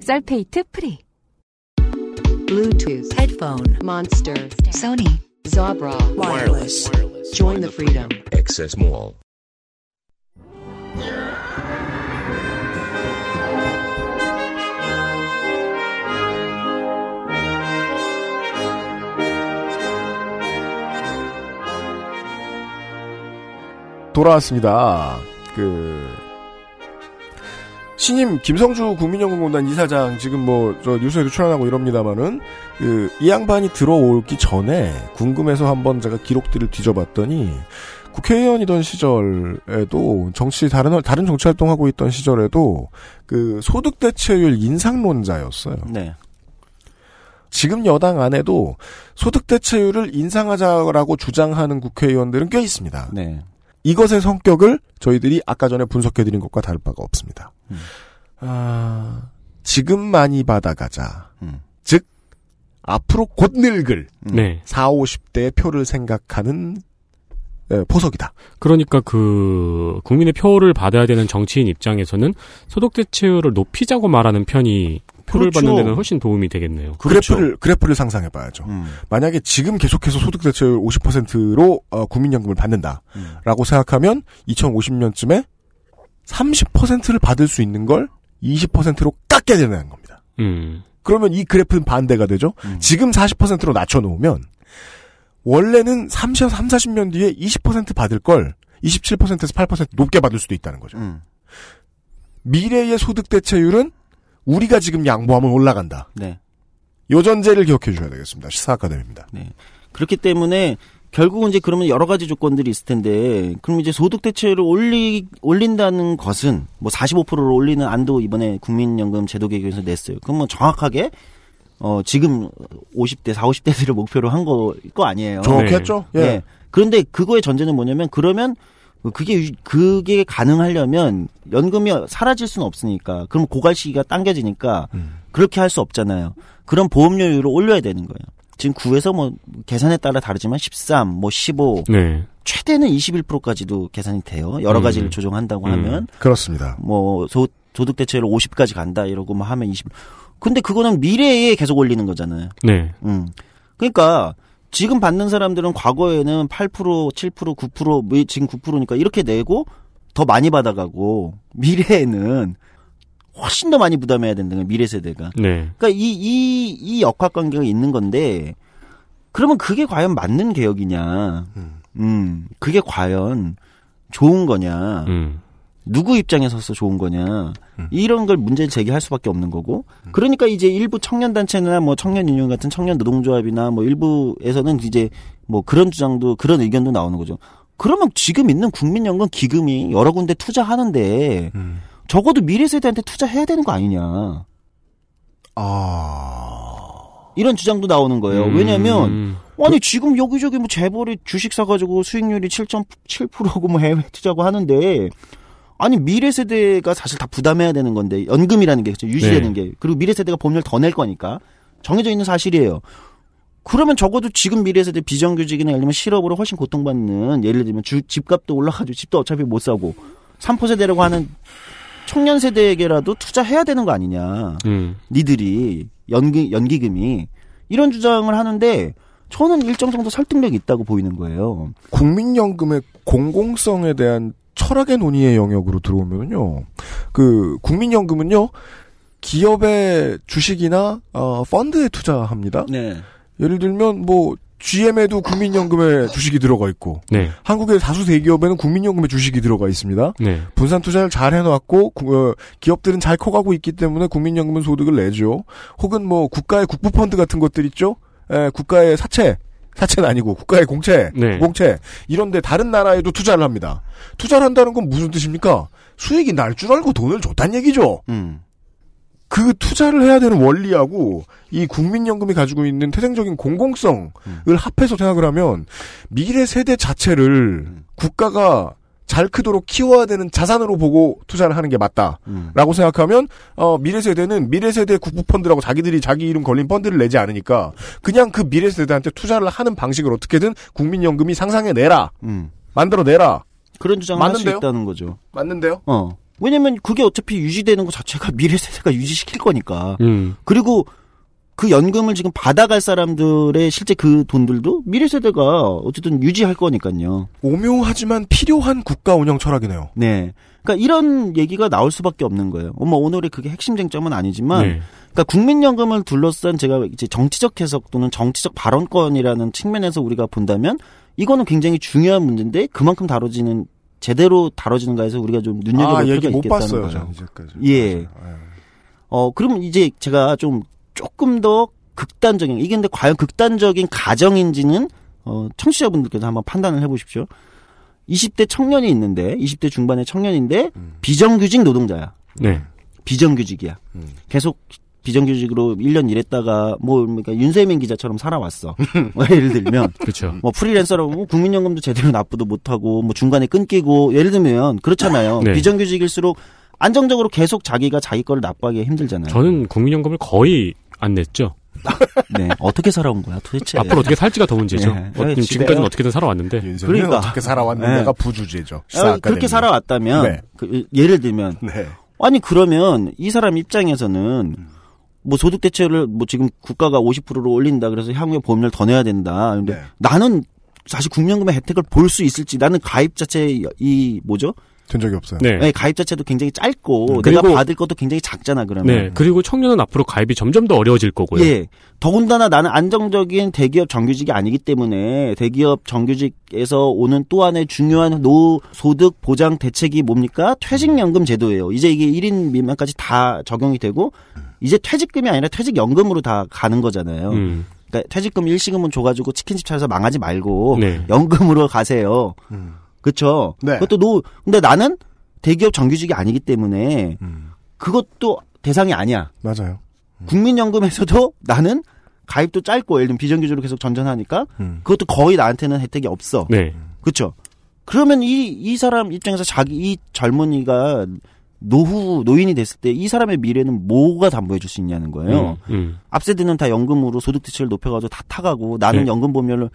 설페이트 프리. Bluetooth headphone Monster. Sony Zabra. Wireless. Join the freedom. Access Mall. 돌아왔습니다. 그 신임 김성주 국민연금공단 이사장 지금 뭐 저 뉴스에도 출연하고 이럽니다마는 그이 양반이 들어오기 전에 궁금해서 한번 제가 기록들을 뒤져봤더니 국회의원이던 시절에도 정치 다른 다른 정치 활동하고 있던 시절에도 그 소득 대체율 인상론자였어요. 네. 지금 여당 안에도 소득 대체율을 인상하자라고 주장하는 국회의원들은 꽤 있습니다. 네. 이것의 성격을 저희들이 아까 전에 분석해드린 것과 다를 바가 없습니다. 음. 아, 지금 많이 받아가자. 음. 즉, 앞으로 곧 늙을 음. 네. 4, 50대의 표를 생각하는 에, 포석이다. 그러니까 그 국민의 표를 받아야 되는 정치인 입장에서는 소득 대체율을 높이자고 말하는 편이 표를 그렇죠. 받는 데는 훨씬 도움이 되겠네요. 그렇죠. 그래프를, 그래프를 상상해 봐야죠. 음. 만약에 지금 계속해서 소득 대체율 50%로 어, 국민연금을 받는다. 음. 라고 생각하면 2050년쯤에 30%를 받을 수 있는 걸 20%로 깎게 되는 겁니다. 음. 그러면 이 그래프는 반대가 되죠. 음. 지금 40%로 낮춰 놓으면 원래는 30, 3, 40년 뒤에 20% 받을 걸 27%에서 8% 높게 받을 수도 있다는 거죠. 음. 미래의 소득 대체율은 우리가 지금 양보하면 올라간다. 네. 요 전제를 기억해 주셔야 되겠습니다. 시사 아카데미입니다. 그렇기 때문에 결국은 이제 그러면 여러 가지 조건들이 있을 텐데 그럼 이제 소득 대체율을 올리 올린다는 것은 뭐 45%를 올리는 안도 이번에 국민연금 제도 개혁에서 냈어요. 그럼 뭐 정확하게 어 지금 50대 4, 50대들을 목표로 한 거 거 아니에요. 좋겠죠? 예. 예. 그런데 그거의 전제는 뭐냐면 그러면 그게 유- 그게 가능하려면 연금이 사라질 수는 없으니까 그럼 고갈 시기가 당겨지니까 음. 그렇게 할 수 없잖아요. 그럼 보험료율을 올려야 되는 거예요. 지금 구에서 뭐 계산에 따라 다르지만 13, 뭐 15, 네. 최대는 21%까지도 계산이 돼요. 여러 음. 가지를 조정한다고 음. 하면 그렇습니다. 뭐 소, 소득 대체율 50까지 간다 이러고 뭐 하면 20. 근데 그거는 미래에 계속 올리는 거잖아요. 네. 음. 그러니까 지금 받는 사람들은 과거에는 8%, 7%, 9%, 뭐 지금 9%니까 이렇게 내고 더 많이 받아가고 미래에는 훨씬 더 많이 부담해야 된다는 거예요. 미래 세대가. 네. 그러니까 이, 이, 이 역학 관계가 있는 건데 그러면 그게 과연 맞는 개혁이냐. 음. 음, 그게 과연 좋은 거냐. 음. 누구 입장에 서서 좋은 거냐 음. 이런 걸 문제를 제기할 수밖에 없는 거고 그러니까 이제 일부 청년 단체나 뭐 청년 유니온 같은 청년 노동조합이나 뭐 일부에서는 이제 뭐 그런 주장도 그런 의견도 나오는 거죠. 그러면 지금 있는 국민연금 기금이 여러 군데 투자하는데 음. 적어도 미래 세대한테 투자해야 되는 거 아니냐 아. 이런 주장도 나오는 거예요. 음. 왜냐하면 아니 지금 여기저기 뭐 재벌이 주식 사가지고 수익률이 7.7%고 뭐 해외 투자고 하는데 아니 미래 세대가 사실 다 부담해야 되는 건데 연금이라는 게 그렇죠. 유지되는 게 그리고 미래 세대가 보험료를 더 낼 거니까 정해져 있는 사실이에요. 그러면 적어도 지금 미래 세대 비정규직이나 예를 들면 실업으로 훨씬 고통받는 예를 들면 주, 집값도 올라가지고 집도 어차피 못 사고 3% 세대라고 하는 청년 세대에게라도 투자해야 되는 거 아니냐. 음. 니들이 연기 연기금이 이런 주장을 하는데 저는 일정 정도 설득력이 있다고 보이는 거예요. 국민연금의 공공성에 대한 철학의 논의의 영역으로 들어오면요. 그 국민연금은요. 기업의 주식이나 어, 펀드에 투자합니다. 네. 예를 들면 뭐 GM에도 국민연금에 주식이 들어가 있고 네. 한국의 다수 대기업에는 국민연금에 주식이 들어가 있습니다. 네. 분산 투자를 잘 해놓았고 구- 어, 기업들은 잘 커가고 있기 때문에 국민연금은 소득을 내죠. 혹은 뭐 국가의 국부펀드 같은 것들 있죠. 에, 국가의 사채 사채는 아니고 국가의 공채 네. 공채 이런데 다른 나라에도 투자를 합니다. 투자를 한다는 건 무슨 뜻입니까? 수익이 날 줄 알고 돈을 줬다는 얘기죠. 음. 그 투자를 해야 되는 원리하고 이 국민연금이 가지고 있는 태생적인 공공성을 음. 합해서 생각을 하면 미래 세대 자체를 음. 국가가 잘 크도록 키워야 되는 자산으로 보고 투자를 하는 게 맞다라고 음. 생각하면 어, 미래 세대는 미래 세대 국부 펀드라고 자기들이 자기 이름 걸린 펀드를 내지 않으니까 그냥 그 미래 세대한테 투자를 하는 방식을 어떻게든 국민연금이 상상해 내라 음. 만들어 내라 그런 주장을 할수 맞는데요? 있다는 거죠. 맞는데요? 어. 왜냐면 그게 어차피 유지되는 것 자체가 미래 세대가 유지시킬 거니까. 음. 그리고 그 연금을 지금 받아갈 사람들의 실제 그 돈들도 미래 세대가 어쨌든 유지할 거니까요. 오묘하지만 필요한 국가 운영 철학이네요. 네. 그러니까 이런 얘기가 나올 수밖에 없는 거예요. 뭐 오늘의 그게 핵심 쟁점은 아니지만 네. 그러니까 국민연금을 둘러싼 제가 이제 정치적 해석 또는 정치적 발언권이라는 측면에서 우리가 본다면 이거는 굉장히 중요한 문제인데 그만큼 다뤄지는 제대로 다뤄지는가 해서 우리가 좀 눈여겨볼 아, 필요가 있겠다는 봤어요, 거죠. 예. 맞아요. 예. 어, 그럼 이제 제가 좀 조금 더 극단적인, 이게 근데 과연 극단적인 가정인지는, 어, 청취자분들께서 한번 판단을 해보십시오. 20대 청년이 있는데, 20대 중반의 청년인데, 음. 비정규직 노동자야. 네. 비정규직이야. 음. 계속 비정규직으로 1년 일했다가, 뭐, 그러니까 윤세민 기자처럼 살아왔어. 뭐 예를 들면, 그렇죠. 뭐 프리랜서로 뭐 국민연금도 제대로 납부도 못 하고, 뭐 중간에 끊기고, 예를 들면, 그렇잖아요. 네. 비정규직일수록 안정적으로 계속 자기가 자기 거를 납부하기 힘들잖아요. 저는 국민연금을 거의 안 냈죠. 네. 어떻게 살아온 거야, 도대체? 앞으로 어떻게 살지가 더 문제죠. 네. 어. 지금까지는 어떻게든 살아왔는데. 그러니까. 어떻게 살아왔는데가 네. 부주제죠. 아, 그렇게. 살아왔다면, 네. 그, 예를 들면, 네. 아니, 그러면 이 사람 입장에서는, 뭐 소득 대체를 뭐 지금 국가가 50%로 올린다 그래서 향후에 보험료를 더 내야 된다. 근데 네. 나는 사실 국민연금의 혜택을 볼 수 있을지 나는 가입 자체 이 뭐죠? 된 적이 없어요. 네. 네, 가입 자체도 굉장히 짧고 음, 내가 그리고- 받을 것도 굉장히 작잖아 그러면. 네. 그리고 청년은 앞으로 가입이 점점 더 어려워질 거고요. 예. 더군다나 나는 안정적인 대기업 정규직이 아니기 때문에 대기업 정규직에서 오는 또 하나의 중요한 노후소득 보장 대책이 뭡니까? 퇴직연금 제도예요. 이제 이게 1인 미만까지 다 적용이 되고 이제 퇴직금이 아니라 퇴직연금으로 다 가는 거잖아요. 음. 그러니까 퇴직금 일시금은 줘가지고 치킨집 차려서 망하지 말고 네. 연금으로 가세요. 음. 그렇죠. 네. 그것도 노 근데 나는 대기업 정규직이 아니기 때문에 음. 그것도 대상이 아니야. 맞아요. 국민연금에서도 나는 가입도 짧고 예를 들면 비정규직으로 계속 전전하니까 음. 그것도 거의 나한테는 혜택이 없어. 네. 그렇죠. 그러면 이 이 사람 입장에서 자기 이 젊은이가 노후 노인이 됐을 때 이 사람의 미래는 뭐가 담보해 줄 수 있냐는 거예요. 음, 음. 앞세대는 다 연금으로 소득 대체를 높여가지고 다 타가고 나는 네. 연금 보험료를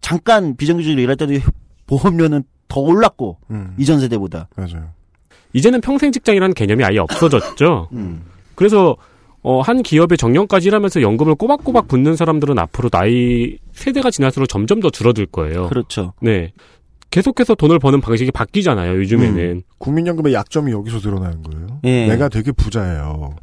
잠깐 비정규직으로 일할 때도 보험료는 더 올랐고 음. 이전 세대보다. 맞아요. 이제는 평생 직장이라는 개념이 아예 없어졌죠. 음. 그래서 어, 한 기업에 정년까지 일하면서 연금을 꼬박꼬박 붙는 사람들은 앞으로 나이 세대가 지날수록 점점 더 줄어들 거예요. 그렇죠. 네. 계속해서 돈을 버는 방식이 바뀌잖아요. 요즘에는. 국민연금의 약점이 여기서 드러나는 거예요. 예. 내가 되게 부자예요.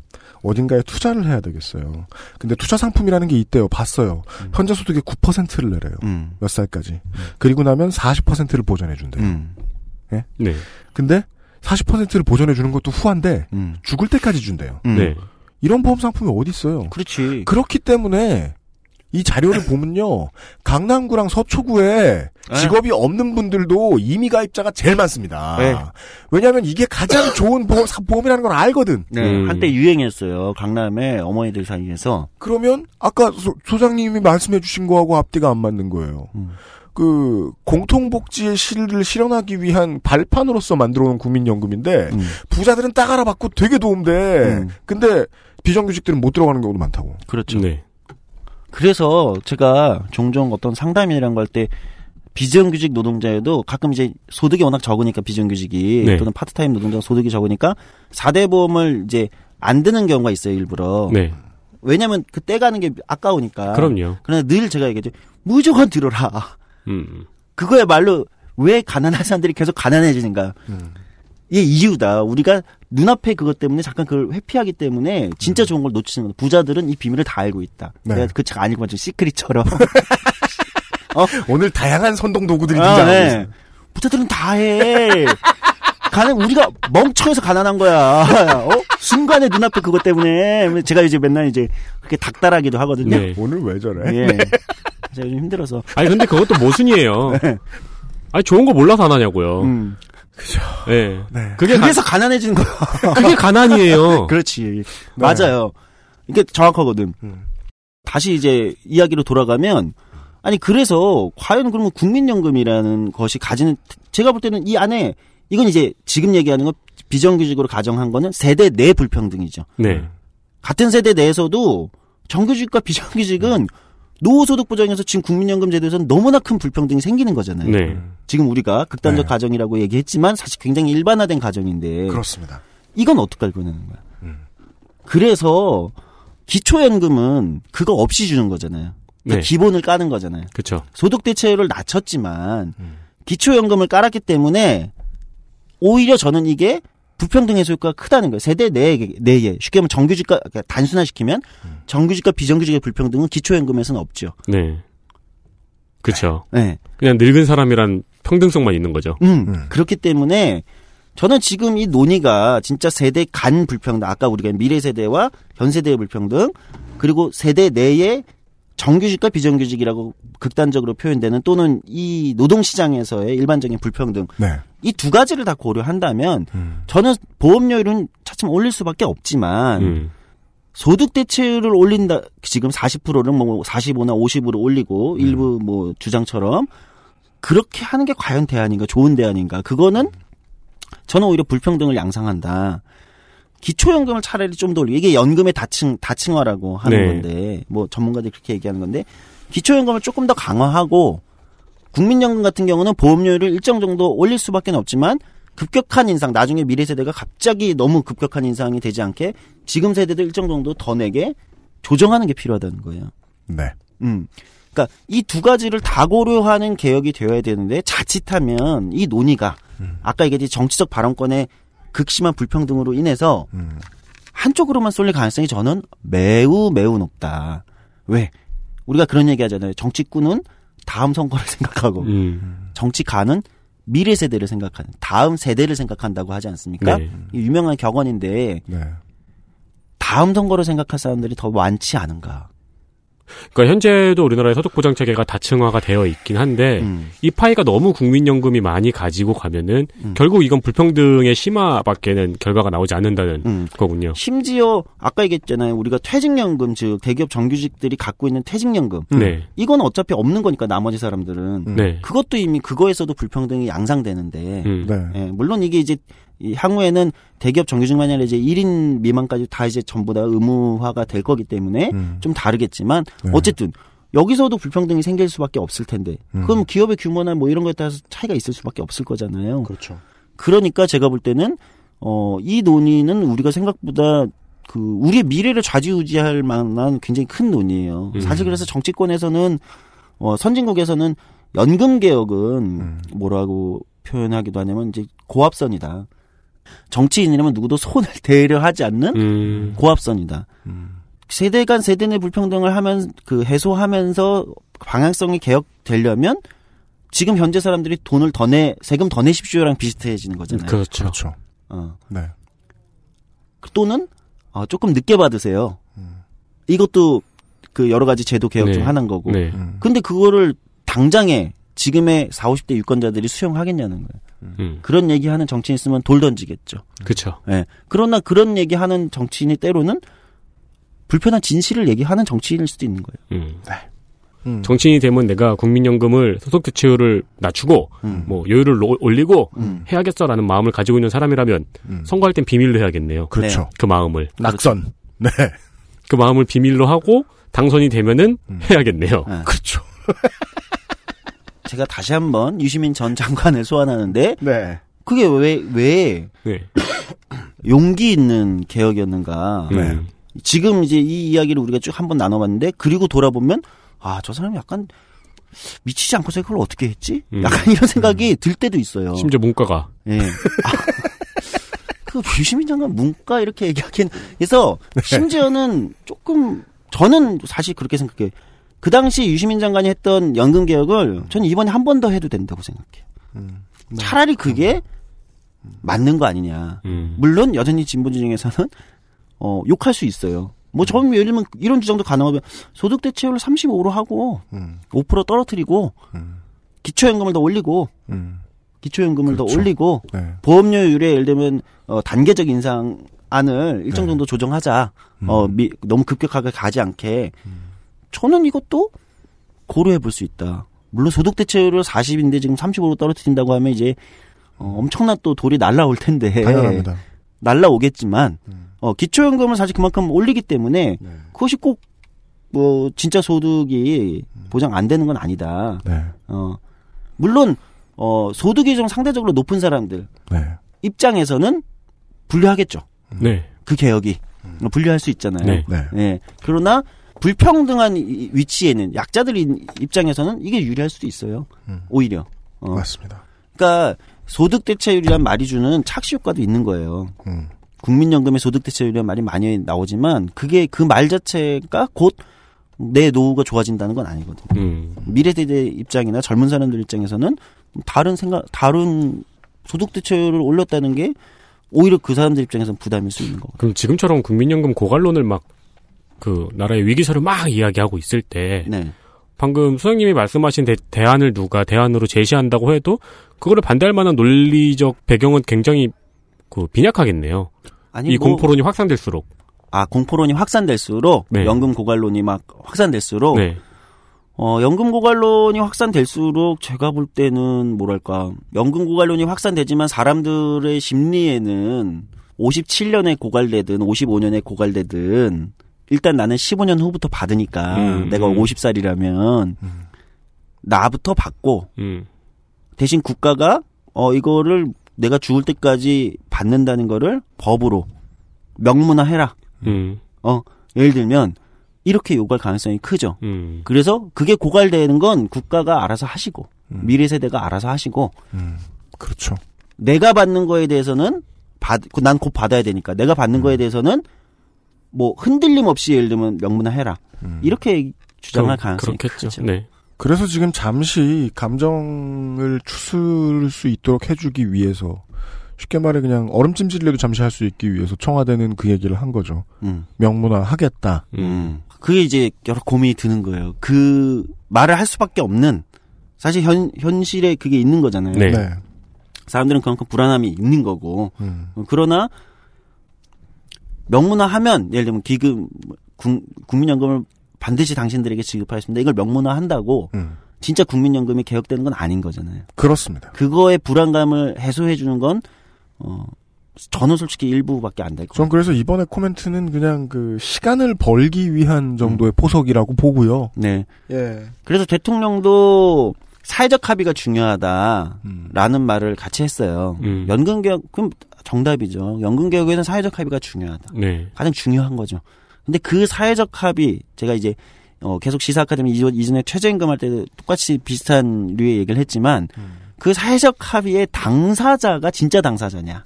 어딘가에 투자를 해야 되겠어요. 근데 투자 상품이라는 게 있대요. 봤어요. 현재 소득의 9%를 내래요. 음. 몇 살까지. 그리고 나면 40%를 보전해 준대요. 음. 네. 근데 40%를 보전해 주는 것도 후한데 음. 죽을 때까지 준대요. 음. 네. 이런 보험 상품이 어디 있어요? 그렇지. 그렇기 때문에 이 자료를 보면요. 강남구랑 서초구에 직업이 없는 분들도 이미 가입자가 제일 많습니다. 네. 왜냐하면 이게 가장 좋은 보험, 사- 보험이라는 걸 알거든. 네, 음. 한때 유행했어요. 강남의 어머니들 사이에서. 그러면 아까 소, 소장님이 말씀해 주신 거하고 앞뒤가 안 맞는 거예요. 음. 그 공통복지의 실을 실현하기 위한 발판으로서 만들어 놓은 국민연금인데 음. 부자들은 딱 알아봤고 되게 도움돼. 음. 근데 비정규직들은 못 들어가는 경우도 많다고. 그렇죠. 네. 그래서 제가 종종 어떤 상담이란 거할때 비정규직 노동자에도 가끔 이제 소득이 워낙 적으니까 비정규직이 네. 또는 파트타임 노동자 소득이 적으니까 4대 보험을 이제 안 드는 경우가 있어요, 일부러. 네. 왜냐면 그 떼가는 게 아까우니까. 그럼요. 그러나 늘 제가 얘기하죠. 무조건 들어라. 음. 그거야말로 왜 가난한 사람들이 계속 가난해지는가. 이 게 이유다. 우리가 눈앞에 그것 때문에 잠깐 그걸 회피하기 때문에 진짜 좋은 걸 놓치는 거다. 부자들은 이 비밀을 다 알고 있다. 네. 내가 그 책 안 읽어봤죠. 시크릿처럼. 오늘 다양한 선동 도구들이 아, 등장하고 네. 있어요. 부자들은 다 해. 가난 우리가 멍청해서 가난한 거야. 어? 순간에 눈앞에 그것 때문에 제가 이제 맨날 이제 그렇게 닥달하기도 하거든요. 네. 오늘 왜 저래? 예. 제가 요즘 힘들어서. 아니 근데 그것도 모순이에요. 아니 좋은 거 몰라서 안 하냐고요. 음. 네. 네. 그게 가, 그래서 가 난해지는 거야. 그게 가난이에요. 그렇지. 맞아요. 이게 정확하거든. 음. 다시 이제 이야기로 돌아가면 아니 그래서 과연 그러면 국민연금이라는 것이 가지는 제가 볼 때는 이 안에 이건 이제 지금 얘기하는 거 비정규직으로 가정한 거는 세대 내 불평등이죠. 네. 같은 세대 내에서도 정규직과 비정규직은 노후소득 보장에서 지금 국민연금 제도에서는 너무나 큰 불평등이 생기는 거잖아요. 네. 지금 우리가 극단적 네. 가정이라고 얘기했지만 사실 굉장히 일반화된 가정인데 그렇습니다. 이건 어떻게 알고 있는 거야? 음. 그래서 기초연금은 그거 없이 주는 거잖아요. 그러니까 네. 기본을 까는 거잖아요. 그렇죠. 소득 대체율을 낮췄지만 음. 기초연금을 깔았기 때문에 오히려 저는 이게 불평등 해소 효과가 크다는 거예요. 세대 내에, 내에. 쉽게 말하면 정규직과, 그러니까 단순화시키면 음. 정규직과 비정규직의 불평등은 기초연금에서는 없죠. 네. 그렇죠. 네. 그냥 늙은 사람이란 평등성만 있는 거죠. 음, 음. 그렇기 때문에 저는 지금 이 논의가 진짜 세대 간 불평등, 아까 우리가 미래 세대와 현 세대의 불평등, 그리고 세대 내의 정규직과 비정규직이라고 극단적으로 표현되는 또는 이 노동시장에서의 일반적인 불평등, 네. 이두 가지를 다 고려한다면 음. 저는 보험료율은 차츰 올릴 수밖에 없지만 음. 소득 대체율을 올린다 지금 40%는 뭐 45나 50으로 올리고 일부 뭐 주장처럼 그렇게 하는 게 과연 대안인가 좋은 대안인가 그거는 저는 오히려 불평등을 양상한다. 기초연금을 차라리 좀 더 올리고 이게 연금의 다층 다층화라고 하는 네. 건데 뭐 전문가들이 그렇게 얘기하는 건데 기초연금을 조금 더 강화하고 국민연금 같은 경우는 보험료를 일정 정도 올릴 수밖에 없지만 급격한 인상 나중에 미래 세대가 갑자기 너무 급격한 인상이 되지 않게 지금 세대도 일정 정도 더 내게 조정하는 게 필요하다는 거예요. 네. 음. 그러니까 이 두 가지를 다 고려하는 개혁이 되어야 되는데 자칫하면 이 논의가 아까 얘기했듯이 정치적 발언권의 극심한 불평등으로 인해서 음. 한쪽으로만 쏠릴 가능성이 저는 매우 매우 높다. 왜? 우리가 그런 얘기 하잖아요. 정치꾼은 다음 선거를 생각하고 음. 정치가는 미래 세대를 생각하는 다음 세대를 생각한다고 하지 않습니까? 네. 이 유명한 격언인데 네. 다음 선거를 생각할 사람들이 더 많지 않은가. 그러니까 현재도 우리나라의 소득 보장 체계가 다층화가 되어 있긴 한데 음. 이 파이가 너무 국민연금이 많이 가지고 가면은 음. 결국 이건 불평등의 심화밖에는 결과가 나오지 않는다는 음. 거군요. 심지어 아까 얘기했잖아요. 우리가 퇴직연금 즉 대기업 정규직들이 갖고 있는 퇴직연금 네. 이건 어차피 없는 거니까 나머지 사람들은 음. 네. 그것도 이미 그거에서도 불평등이 양상되는데 음. 네. 예, 물론 이게 이제 이 향후에는 대기업 정규직만이 아니라 이제 1인 미만까지 다 이제 전부 다 의무화가 될 거기 때문에 음. 좀 다르겠지만 네. 어쨌든 여기서도 불평등이 생길 수밖에 없을 텐데 음. 그럼 기업의 규모나 뭐 이런 거에 따라서 차이가 있을 수밖에 없을 거잖아요. 그렇죠. 그러니까 제가 볼 때는 어 이 논의는 우리가 생각보다 그 우리의 미래를 좌지우지할 만한 굉장히 큰 논의예요. 음. 사실 그래서 정치권에서는 어 선진국에서는 연금 개혁은 음. 뭐라고 표현하기도 하냐면 이제 고압선이다. 정치인이라면 누구도 손을 대려 하지 않는 음. 고압선이다. 음. 세대 간 세대 내 불평등을 하면 그 해소하면서 방향성이 개혁되려면 지금 현재 사람들이 돈을 더 내 세금 더 내십시오랑 비슷해지는 거잖아요. 그렇죠. 그렇죠. 어. 네. 또는 어, 조금 늦게 받으세요. 음. 이것도 그 여러 가지 제도 개혁 중 네. 하나인 거고. 네. 음. 근데 그거를 당장에 지금의 40, 50대 유권자들이 수용하겠냐는 거예요. 음. 그런 얘기하는 정치인 있으면 돌 던지겠죠. 그렇죠. 예. 그러나 그런 얘기하는 정치인이 때로는 불편한 진실을 얘기하는 정치인일 수도 있는 거예요. 음. 음. 정치인이 되면 내가 국민연금을 소득 대체율을 낮추고 음. 뭐 여유를 로- 올리고 음. 해야겠어라는 마음을 가지고 있는 사람이라면 음. 선거할 땐 비밀로 해야겠네요. 그렇죠. 그 마음을 낙선. 네. 그 마음을 비밀로 하고 당선이 되면은 음. 해야겠네요. 예. 그렇죠. 제가 다시 한번 유시민 전 장관을 소환하는데 네. 그게 왜, 왜 네. 용기 있는 개혁이었는가. 네. 음. 지금 이제 이 이야기를 우리가 쭉 한번 나눠봤는데 그리고 돌아보면 아 저 사람이 약간 미치지 않고서 그걸 어떻게 했지? 음. 약간 이런 생각이 들 때도 있어요. 심지어 문과가 예. 아, 그 유시민 장관 문과 이렇게 얘기하긴 해서 심지어는 조금 저는 사실 그렇게 생각해 요. 그 당시 유시민 장관이 했던 연금 개혁을 저는 이번에 한 번 더 해도 된다고 생각해요. 음. 차라리 그게 맞는 거 아니냐. 음. 물론 여전히 진보진 중에서는 어 욕할 수 있어요. 뭐 저는 예를 들면 이런 주장도 가능하면 소득 대체율을 35로 하고 음. 5% 떨어뜨리고 음. 기초연금을 더 올리고 음. 기초연금을 더 그렇죠. 올리고 네. 보험료율에 예를 들면 어 단계적 인상안을 일정 네. 정도 조정하자. 음. 어 미, 너무 급격하게 가지 않게. 저는 이것도 고려해 볼 수 있다. 물론 소득 대체율을 40인데 지금 35로 떨어뜨린다고 하면 이제 어, 엄청난 또 돌이 날라올 텐데 당연합니다. 날라오겠지만 음. 어 기초연금을 사실 그만큼 올리기 때문에 네. 그것이 꼭 뭐 진짜 소득이 보장 안 되는 건 아니다. 네. 어 물론 어 소득이 좀 상대적으로 높은 사람들 네. 입장에서는 불리하겠죠. 네. 그 개혁이 어, 불리할 수 있잖아요. 네. 네. 예. 그러나 불평등한 이- 위치에는 약자들 입장에서는 이게 유리할 수도 있어요. 음. 오히려. 어. 맞습니다. 그러니까 소득 대체율이란 말이 주는 착시 효과도 있는 거예요. 음. 국민연금의 소득 대체율이라는 말이 많이 나오지만 그게 그 말 자체가 곧 내 노후가 좋아진다는 건 아니거든요. 음. 미래 세대 입장이나 젊은 사람들 입장에서는 다른 생각, 다른 소득 대체율을 올렸다는 게 오히려 그 사람들 입장에서는 부담일 수 있는 거거든요. 그럼 지금처럼 국민연금 고갈론을 막 그 나라의 위기설을 막 이야기하고 있을 때 네. 방금 수장님이 말씀하신 대, 대안을 누가 대안으로 제시한다고 해도 그거를 반대할 만한 논리적 배경은 굉장히 그 빈약하겠네요. 아니 이 뭐, 공포론이 확산될수록. 아 공포론이 확산될수록 네. 연금 고갈론이 막 확산될수록 네. 어 연금 고갈론이 확산될수록 제가 볼 때는 뭐랄까 연금 고갈론이 확산되지만 사람들의 심리에는 57년에 고갈되든 55년에 고갈되든 일단 나는 15년 후부터 받으니까 음, 내가 음. 50살이라면 나부터 받고 음. 대신 국가가 어 이거를 내가 죽을 때까지 받는다는 거를 법으로 명문화해라. 음. 어 예를 들면 이렇게 요구할 가능성이 크죠. 음. 그래서 그게 고갈되는 건 국가가 알아서 하시고 음. 미래 세대가 알아서 하시고 그렇죠. 내가 받는 거에 대해서는 받 난 곧 받아야 되니까 내가 받는 거에 대해서는 뭐 흔들림 없이 예를 들면 명문화해라 이렇게 주장할 그럼 가능성이 그렇겠죠. 크죠. 네. 그래서 지금 잠시 감정을 추스를 수 있도록 해주기 위해서 쉽게 말해 그냥 얼음찜질이라도 잠시 할 수 있기 위해서 청와대는 그 얘기를 한 거죠. 음. 명문화 하겠다. 음. 그게 이제 여러 고민이 드는 거예요. 그 말을 할 수밖에 없는 사실 현 현실에 그게 있는 거잖아요. 네. 네. 사람들은 그만큼 불안함이 있는 거고 음. 그러나 명문화하면 예를 들면 기금 국, 국민연금을 반드시 당신들에게 지급하였습니다. 이걸 명문화한다고 음. 진짜 국민연금이 개혁되는 건 아닌 거잖아요. 그렇습니다. 그거의 불안감을 해소해 주는 건 어, 저는 솔직히 일부밖에 안될것전 같아요. 그래서 이번에 코멘트는 그냥 그 시간을 벌기 위한 정도의 포석이라고 보고요. 네. 예. 그래서 대통령도 사회적 합의가 중요하다라는 음. 말을 같이 했어요. 음. 연금 개혁 그럼 정답이죠. 연금 개혁에는 사회적 합의가 중요하다. 네. 가장 중요한 거죠. 근데 그 사회적 합의 제가 이제 어, 계속 시사 아카데미 이전- 이전에 최저임금 할 때도 똑같이 비슷한 류의 얘기를 했지만 그 사회적 합의의 당사자가 진짜 당사자냐?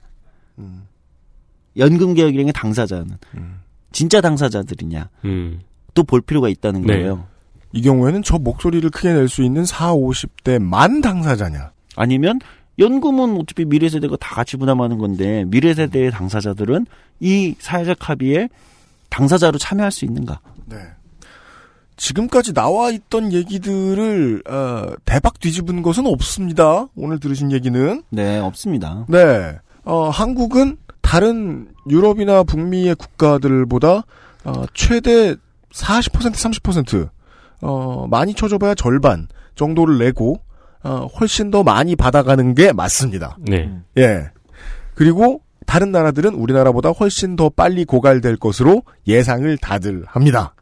음. 연금 개혁이라는 게 당사자는 음. 진짜 당사자들이냐? 음. 또볼 필요가 있다는 네. 거예요. 이 경우에는 저 목소리를 크게 낼 수 있는 4, 50대만 당사자냐. 아니면 연금은 어차피 미래 세대가 다 같이 부담하는 건데 미래 세대의 당사자들은 이 사회적 합의에 당사자로 참여할 수 있는가? 네. 지금까지 나와 있던 얘기들을 어, 대박 뒤집은 것은 없습니다. 오늘 들으신 얘기는 네, 없습니다. 네. 어, 한국은 다른 유럽이나 북미의 국가들보다 어, 최대 40% 30% 어, 많이 쳐줘봐야 절반 정도를 내고 어, 훨씬 더 많이 받아가는 게 맞습니다. 네. 예. 그리고 다른 나라들은 우리나라보다 훨씬 더 빨리 고갈될 것으로 예상을 다들 합니다.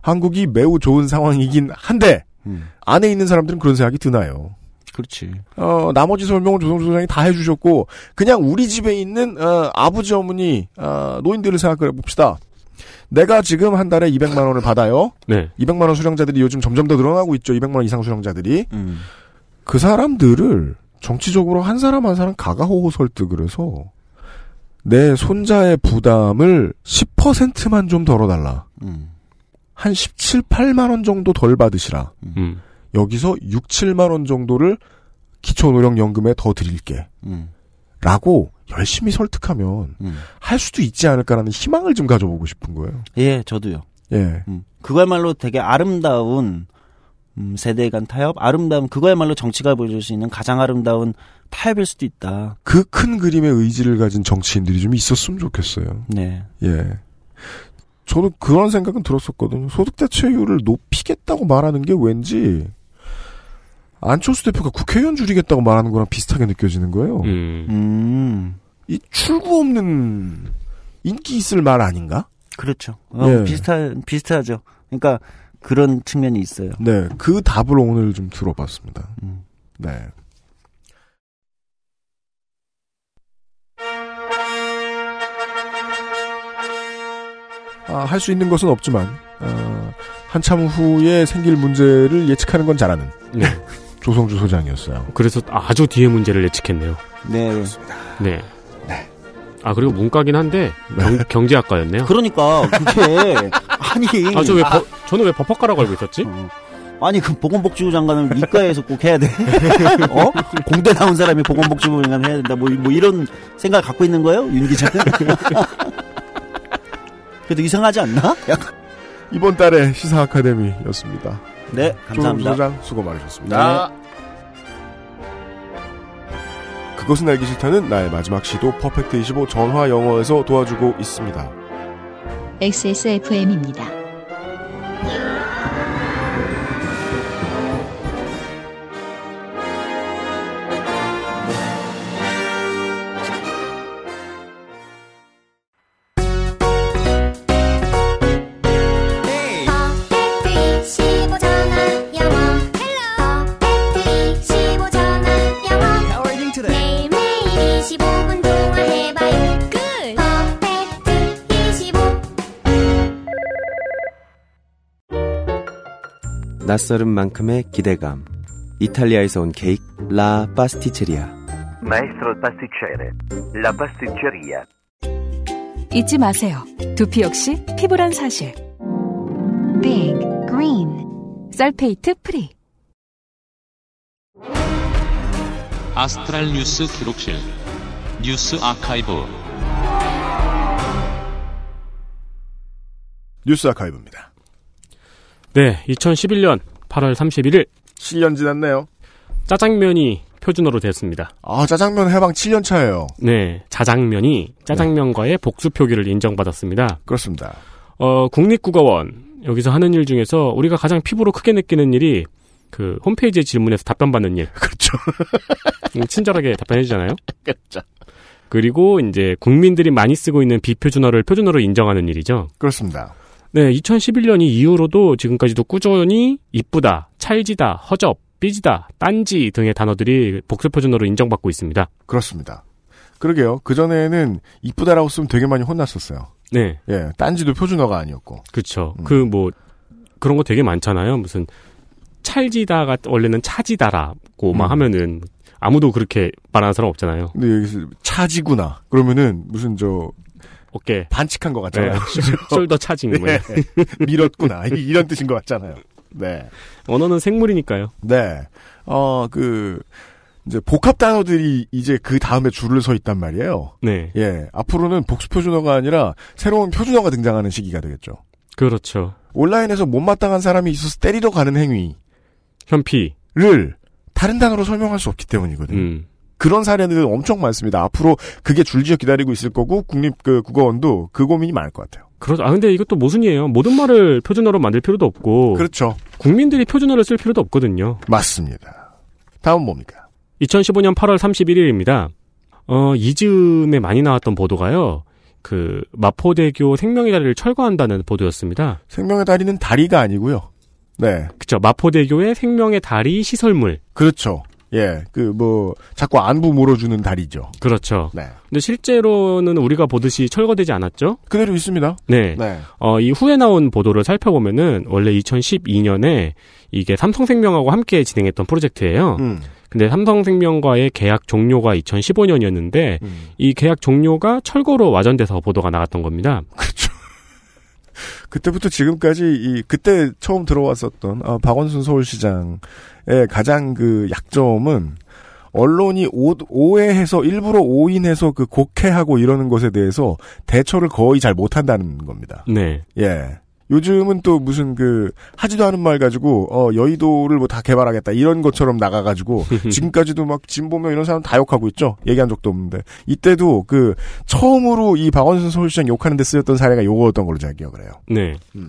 한국이 매우 좋은 상황이긴 한데 음, 안에 있는 사람들은 그런 생각이 드나요. 그렇지. 어, 나머지 설명은 조성주 소장이 다 해주셨고 그냥 우리 집에 있는 어, 아버지 어머니 어, 노인들을 생각해 봅시다. 내가 지금 한 달에 200만 원을 받아요. 네. 200만 원 수령자들이 요즘 점점 더 늘어나고 있죠. 200만 원 이상 수령자들이 음, 그 사람들을 정치적으로 한 사람 한 사람 가가호호 설득을 해서 내 손자의 부담을 10%만 좀 덜어달라. 음, 한 17, 8만 원 정도 덜 받으시라. 음. 여기서 6, 7만 원 정도를 기초노령연금에 더 드릴게. 음, 라고 열심히 설득하면 음. 할 수도 있지 않을까라는 희망을 좀 가져보고 싶은 거예요. 예, 저도요. 예. 음. 그거야말로 되게 아름다운 음, 세대 간 타협, 아름다운 그거야말로 정치가 보여줄 수 있는 가장 아름다운 타협일 수도 있다. 그 큰 그림의 의지를 가진 정치인들이 좀 있었으면 좋겠어요. 네. 예. 저도 그런 생각은 들었었거든요. 소득 대체율을 높이겠다고 말하는 게 왠지 안철수 대표가 국회의원 줄이겠다고 말하는 거랑 비슷하게 느껴지는 거예요. 음. 음, 이 출구 없는 인기 있을 말 아닌가? 그렇죠. 어, 예. 비슷한 비슷하죠. 그러니까 그런 측면이 있어요. 네, 그 답을 오늘 좀 들어봤습니다. 음. 네. 아, 할 수 있는 것은 없지만 어, 한참 후에 생길 문제를 예측하는 건 잘하는 네. 조성주 소장이었어요. 그래서 아주 뒤에 문제를 예측했네요. 네. 네. 아 그리고 문과긴 한데 경, 경제학과였네요. 그러니까 그게 아니. 아저왜 저는 왜 법학과라고 알고 있었지? 어. 아니 그 보건복지부 장관을 이과에서 꼭 해야 돼. 어? 공대 나온 사람이 보건복지부 장관 해야 된다. 뭐, 뭐 이런 생각 갖고 있는 거예요, 윤 기자는? 그래도 이상하지 않나? 약간. 이번 달의 시사 아카데미였습니다. 네, 감사합니다. 소장 수고 많으셨습니다. 그것은 알기 싫다는 나의 마지막 시도 퍼펙트 25 전화 영어에서 도와주고 있습니다. XSFM입니다. 낯설은 만큼의 기대감. 이탈리아에서 온 케이크 La Pasticceria. Maestro pasticcere. La pasticceria. 잊지 마세요. 두피 역시 피부란 사실. Big Green sulfate free. 아스트랄 뉴스 기록실 뉴스 아카이브 뉴스 아카이브입니다. 네, 2011년 8월 31일 7년 지났네요. 짜장면이 표준어로 됐습니다. 아, 짜장면 해방 7년 차예요. 네, 자장면이 짜장면과의 복수 표기를 인정받았습니다. 그렇습니다. 어, 국립국어원 여기서 하는 일 중에서 우리가 가장 피부로 크게 느끼는 일이 그 홈페이지에 질문해서 답변 받는 일. 그렇죠. 음, 친절하게 답변해 주잖아요. 그렇죠. 그리고 이제 국민들이 많이 쓰고 있는 비표준어를 표준어로 인정하는 일이죠. 그렇습니다. 네, 2011년이 이후로도 지금까지도 꾸준히 이쁘다, 찰지다, 허접, 삐지다, 딴지 등의 단어들이 복수 표준어로 인정받고 있습니다. 그렇습니다. 그러게요. 그전에는 이쁘다라고 쓰면 되게 많이 혼났었어요. 네, 예, 딴지도 표준어가 아니었고. 그렇죠. 음. 그뭐 그런 거 되게 많잖아요. 무슨 찰지다가 원래는 차지다라고 막 음. 하면은 아무도 그렇게 말하는 사람 없잖아요. 근데 여기서 차지구나. 그러면은 무슨 저 어깨 반칙한 것 네, 같잖아요. 숄더 차징 뭐 네. 밀었구나. 이- 이런 뜻인 것 같잖아요. 네. 언어는 생물이니까요. 네. 어, 그, 이제 복합 단어들이 이제 그 다음에 줄을 서 있단 말이에요. 네, 예. 앞으로는 복수 표준어가 아니라 새로운 표준어가 등장하는 시기가 되겠죠. 그렇죠. 온라인에서 못마땅한 사람이 있어서 때리러 가는 행위를 현피. 다른 단어로 설명할 수 없기 때문이거든요. 음. 그런 사례들은 엄청 많습니다. 앞으로 그게 줄지어 기다리고 있을 거고 국립 그 국어원도 그 고민이 많을 것 같아요. 그렇죠. 아 근데 이것도 모순이에요. 모든 말을 표준어로 만들 필요도 없고 그렇죠. 국민들이 표준어를 쓸 필요도 없거든요. 맞습니다. 다음 뭡니까? 2015년 8월 31일입니다. 어, 이즈음에 많이 나왔던 보도가요. 그 마포대교 생명의 다리를 철거한다는 보도였습니다. 생명의 다리는 다리가 아니고요. 네. 그쵸. 마포대교의 생명의 다리 시설물. 그렇죠. 예. 그 뭐 자꾸 안부 물어주는 다리죠. 그렇죠. 네. 근데 실제로는 우리가 보듯이 철거되지 않았죠? 그대로 있습니다. 네. 네. 어, 이 후에 나온 보도를 살펴보면은 원래 2012년에 이게 삼성생명하고 함께 진행했던 프로젝트예요. 음. 근데 삼성생명과의 계약 종료가 2015년이었는데 음. 이 계약 종료가 철거로 와전돼서 보도가 나갔던 겁니다. 그렇죠. 그때부터 지금까지 이 그때 처음 들어왔었던 아, 박원순 서울시장의 가장 그 약점은 언론이 오, 오해해서 일부러 오인해서 그 곡해하고 이러는 것에 대해서 대처를 거의 잘 못한다는 겁니다. 네. 예. 요즘은 또 무슨 그 하지도 않은 말 가지고 어 여의도를 뭐 다 개발하겠다 이런 것처럼 나가가지고 지금까지도 막 진보명 이런 사람 다 욕하고 있죠 얘기한 적도 없는데 이때도 그 처음으로 이 박원순 서울시장 욕하는 데 쓰였던 사례가 요거였던 걸로 제가 기억을 해요. 네. 음.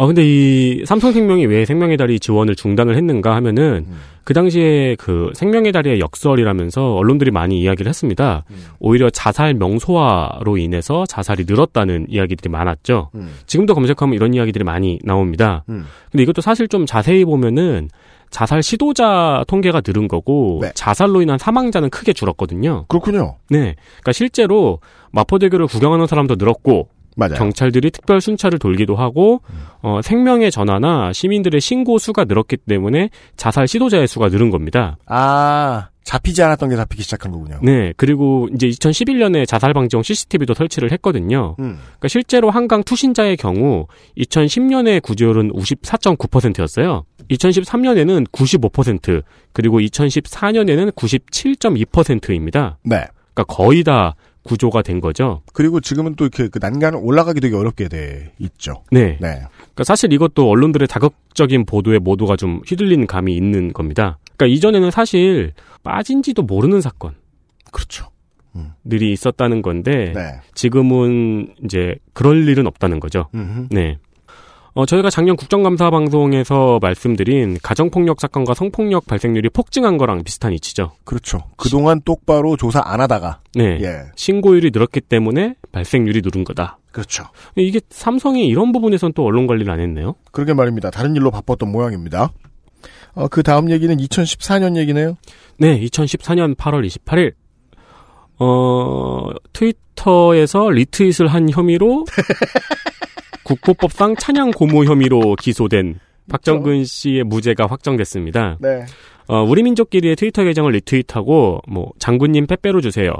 아 근데 이 삼성생명이 왜 생명의 다리 지원을 중단을 했는가 하면은 음. 그 당시에 그 생명의 다리의 역설이라면서 언론들이 많이 이야기를 했습니다. 음. 오히려 자살 명소화로 인해서 자살이 늘었다는 이야기들이 많았죠. 음. 지금도 검색하면 이런 이야기들이 많이 나옵니다. 음. 근데 이것도 사실 좀 자세히 보면은 자살 시도자 통계가 늘은 거고 네. 자살로 인한 사망자는 크게 줄었거든요. 그렇군요. 네. 그러니까 실제로 마포대교를 구경하는 사람도 늘었고 맞아요. 음. 경찰들이 특별 순찰을 돌기도 하고 어, 생명의 전화나 시민들의 신고 수가 늘었기 때문에 자살 시도자의 수가 늘은 겁니다. 아 잡히지 않았던 게 잡히기 시작한 거군요. 네, 그리고 이제 2011년에 자살 방지용 CCTV도 설치를 했거든요. 음. 그러니까 실제로 한강 투신자의 경우 2010년에 구조율은 54.9%였어요. 2013년에는 95%, 그리고 2014년에는 97.2%입니다. 네. 그러니까 거의 다 구조가 된 거죠. 그리고 지금은 또 이렇게 그 난간을 올라가기 되게 어렵게 돼 있죠. 네. 네. 그러니까 사실 이것도 언론들의 자극적인 보도에 모두가 좀 휘둘리는 감이 있는 겁니다. 그러니까 이전에는 사실 빠진지도 모르는 사건. 그렇죠. 들이 있었다는 건데 네. 지금은 이제 그럴 일은 없다는 거죠. 음흠. 네. 어, 저희가 작년 국정감사 방송에서 말씀드린 가정폭력 사건과 성폭력 발생률이 폭증한 거랑 비슷한 이치죠. 그렇죠. 그동안 똑바로 조사 안 하다가 네. 예. 신고율이 늘었기 때문에 발생률이 누른 거다. 그렇죠. 이게 삼성이 이런 부분에선 또 언론 관리를 안 했네요. 그러게 말입니다. 다른 일로 바빴던 모양입니다. 어, 그 다음 얘기는 2014년 얘기네요. 네, 2014년 8월 28일 어, 트위터에서 리트윗을 한 혐의로 국보법상 찬양 고모 혐의로 기소된 박정근 씨의 무죄가 확정됐습니다. 네. 어, 우리 민족끼리의 트위터 계정을 리트윗하고 뭐 장군님 빼빼로 주세요.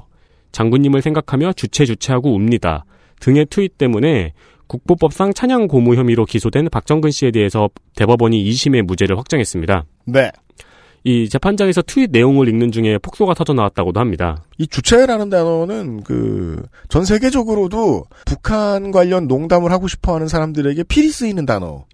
장군님을 생각하며 주체 주체하고 웁니다. 등의 트윗 때문에 국보법상 찬양 고무 혐의로 기소된 박정근 씨에 대해서 대법원이 2심의 무죄를 확정했습니다. 네. 이 재판장에서 트윗 내용을 읽는 중에 폭소가 터져 나왔다고도 합니다. 이 주체라는 단어는 그 전 세계적으로도 북한 관련 농담을 하고 싶어 하는 사람들에게 필히 쓰이는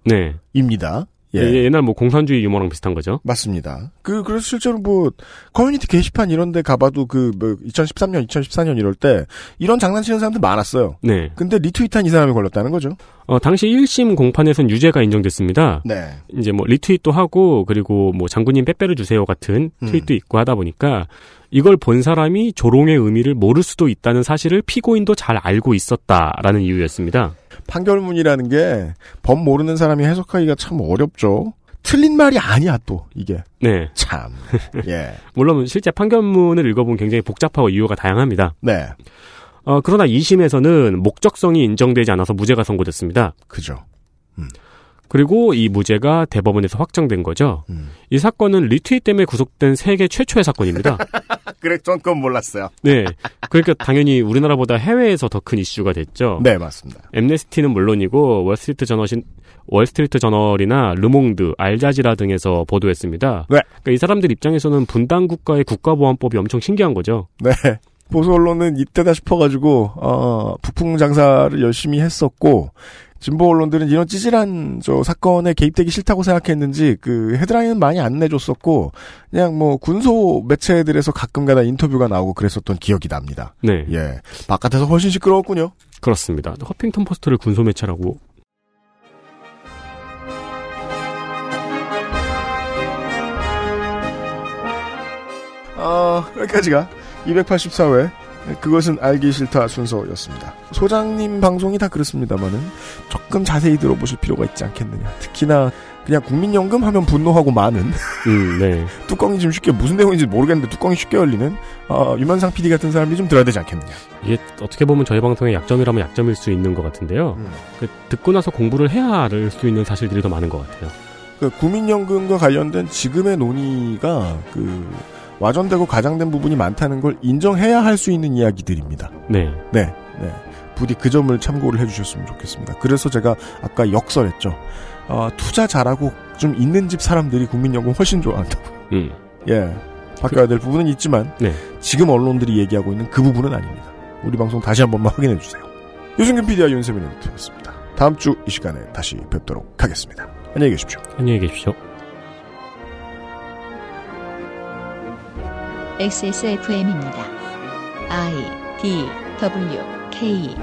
네. 단어입니다. 예. 예, 옛날 뭐 공산주의 유머랑 비슷한 거죠. 맞습니다. 그, 그래서 실제로 뭐, 커뮤니티 게시판 이런 데 가봐도 그, 뭐, 2013년, 2014년 이럴 때, 이런 장난치는 사람들 많았어요. 네. 근데 리트윗한 이 사람이 걸렸다는 거죠. 어, 당시 1심 공판에선 유죄가 인정됐습니다. 네. 이제 뭐 리트윗도 하고 그리고 뭐 장군님 빼빼로 주세요 같은 음. 트윗도 있고 하다 보니까 이걸 본 사람이 조롱의 의미를 모를 수도 있다는 사실을 피고인도 잘 알고 있었다라는 이유였습니다. 판결문이라는 게, 법 모르는 사람이 해석하기가 참 어렵죠. 틀린 말이 아니야, 또, 이게. 네. 참. 예. 물론 실제 판결문을 읽어보면 굉장히 복잡하고 이유가 다양합니다. 네. 어, 그러나 2심에서는 목적성이 인정되지 않아서 무죄가 선고됐습니다. 그죠. 그리고 이 무죄가 대법원에서 확정된 거죠. 음. 이 사건은 리트윗 때문에 구속된 세계 최초의 사건입니다. 그래, 전 그건 몰랐어요. 네. 그러니까 당연히 우리나라보다 해외에서 더 큰 이슈가 됐죠. 네, 맞습니다. 엠네스티는 물론이고 월스트리트 저널신 월스트리트 저널이나 르몽드, 알자지라 등에서 보도했습니다. 네. 그러니까 이 사람들 입장에서는 분단 국가의 국가보안법이 엄청 신기한 거죠. 네. 보수 언론은 이때다 싶어가지고 어, 북풍 장사를 열심히 했었고 진보 언론들은 이런 찌질한 저 사건에 개입되기 싫다고 생각했는지 그 헤드라인은 많이 안 내줬었고 그냥 뭐 군소 매체들에서 가끔가다 인터뷰가 나오고 그랬었던 기억이 납니다. 네. 예, 바깥에서 훨씬 시끄러웠군요. 그렇습니다. 허핑턴 포스트를 군소 매체라고 어, 여기까지가 284회 그것은 알기 싫다 순서였습니다. 소장님 방송이 다 그렇습니다만은 조금 자세히 들어보실 필요가 있지 않겠느냐. 특히나 그냥 국민연금 하면 분노하고 많은 음, 네. 뚜껑이 좀 쉽게 무슨 내용인지 모르겠는데 뚜껑이 쉽게 열리는 어, 유면상 PD 같은 사람이 좀 들어야 되지 않겠느냐. 이게 어떻게 보면 저희 방송의 약점이라면 약점일 수 있는 것 같은데요. 음. 그 듣고 나서 공부를 해야 알 수 있는 사실들이 더 많은 것 같아요. 그 국민연금과 관련된 지금의 논의가 그 와전되고 가장된 부분이 많다는 걸 인정해야 할 수 있는 이야기들입니다. 네. 네, 네. 부디 그 점을 참고를 해주셨으면 좋겠습니다. 그래서 제가 아까 역설했죠. 어, 투자 잘하고 좀 있는 집 사람들이 국민연금 훨씬 좋아한다고. 음. 예. 바뀌어야 될 부분은 있지만 네. 지금 언론들이 얘기하고 있는 그 부분은 아닙니다. 우리 방송 다시 한 번만 확인해 주세요. 유승균 PD와 윤세민 에디터였습니다. 다음 주 이 시간에 다시 뵙도록 하겠습니다. 안녕히 계십시오. 안녕히 계십시오. XSFM입니다. I D W K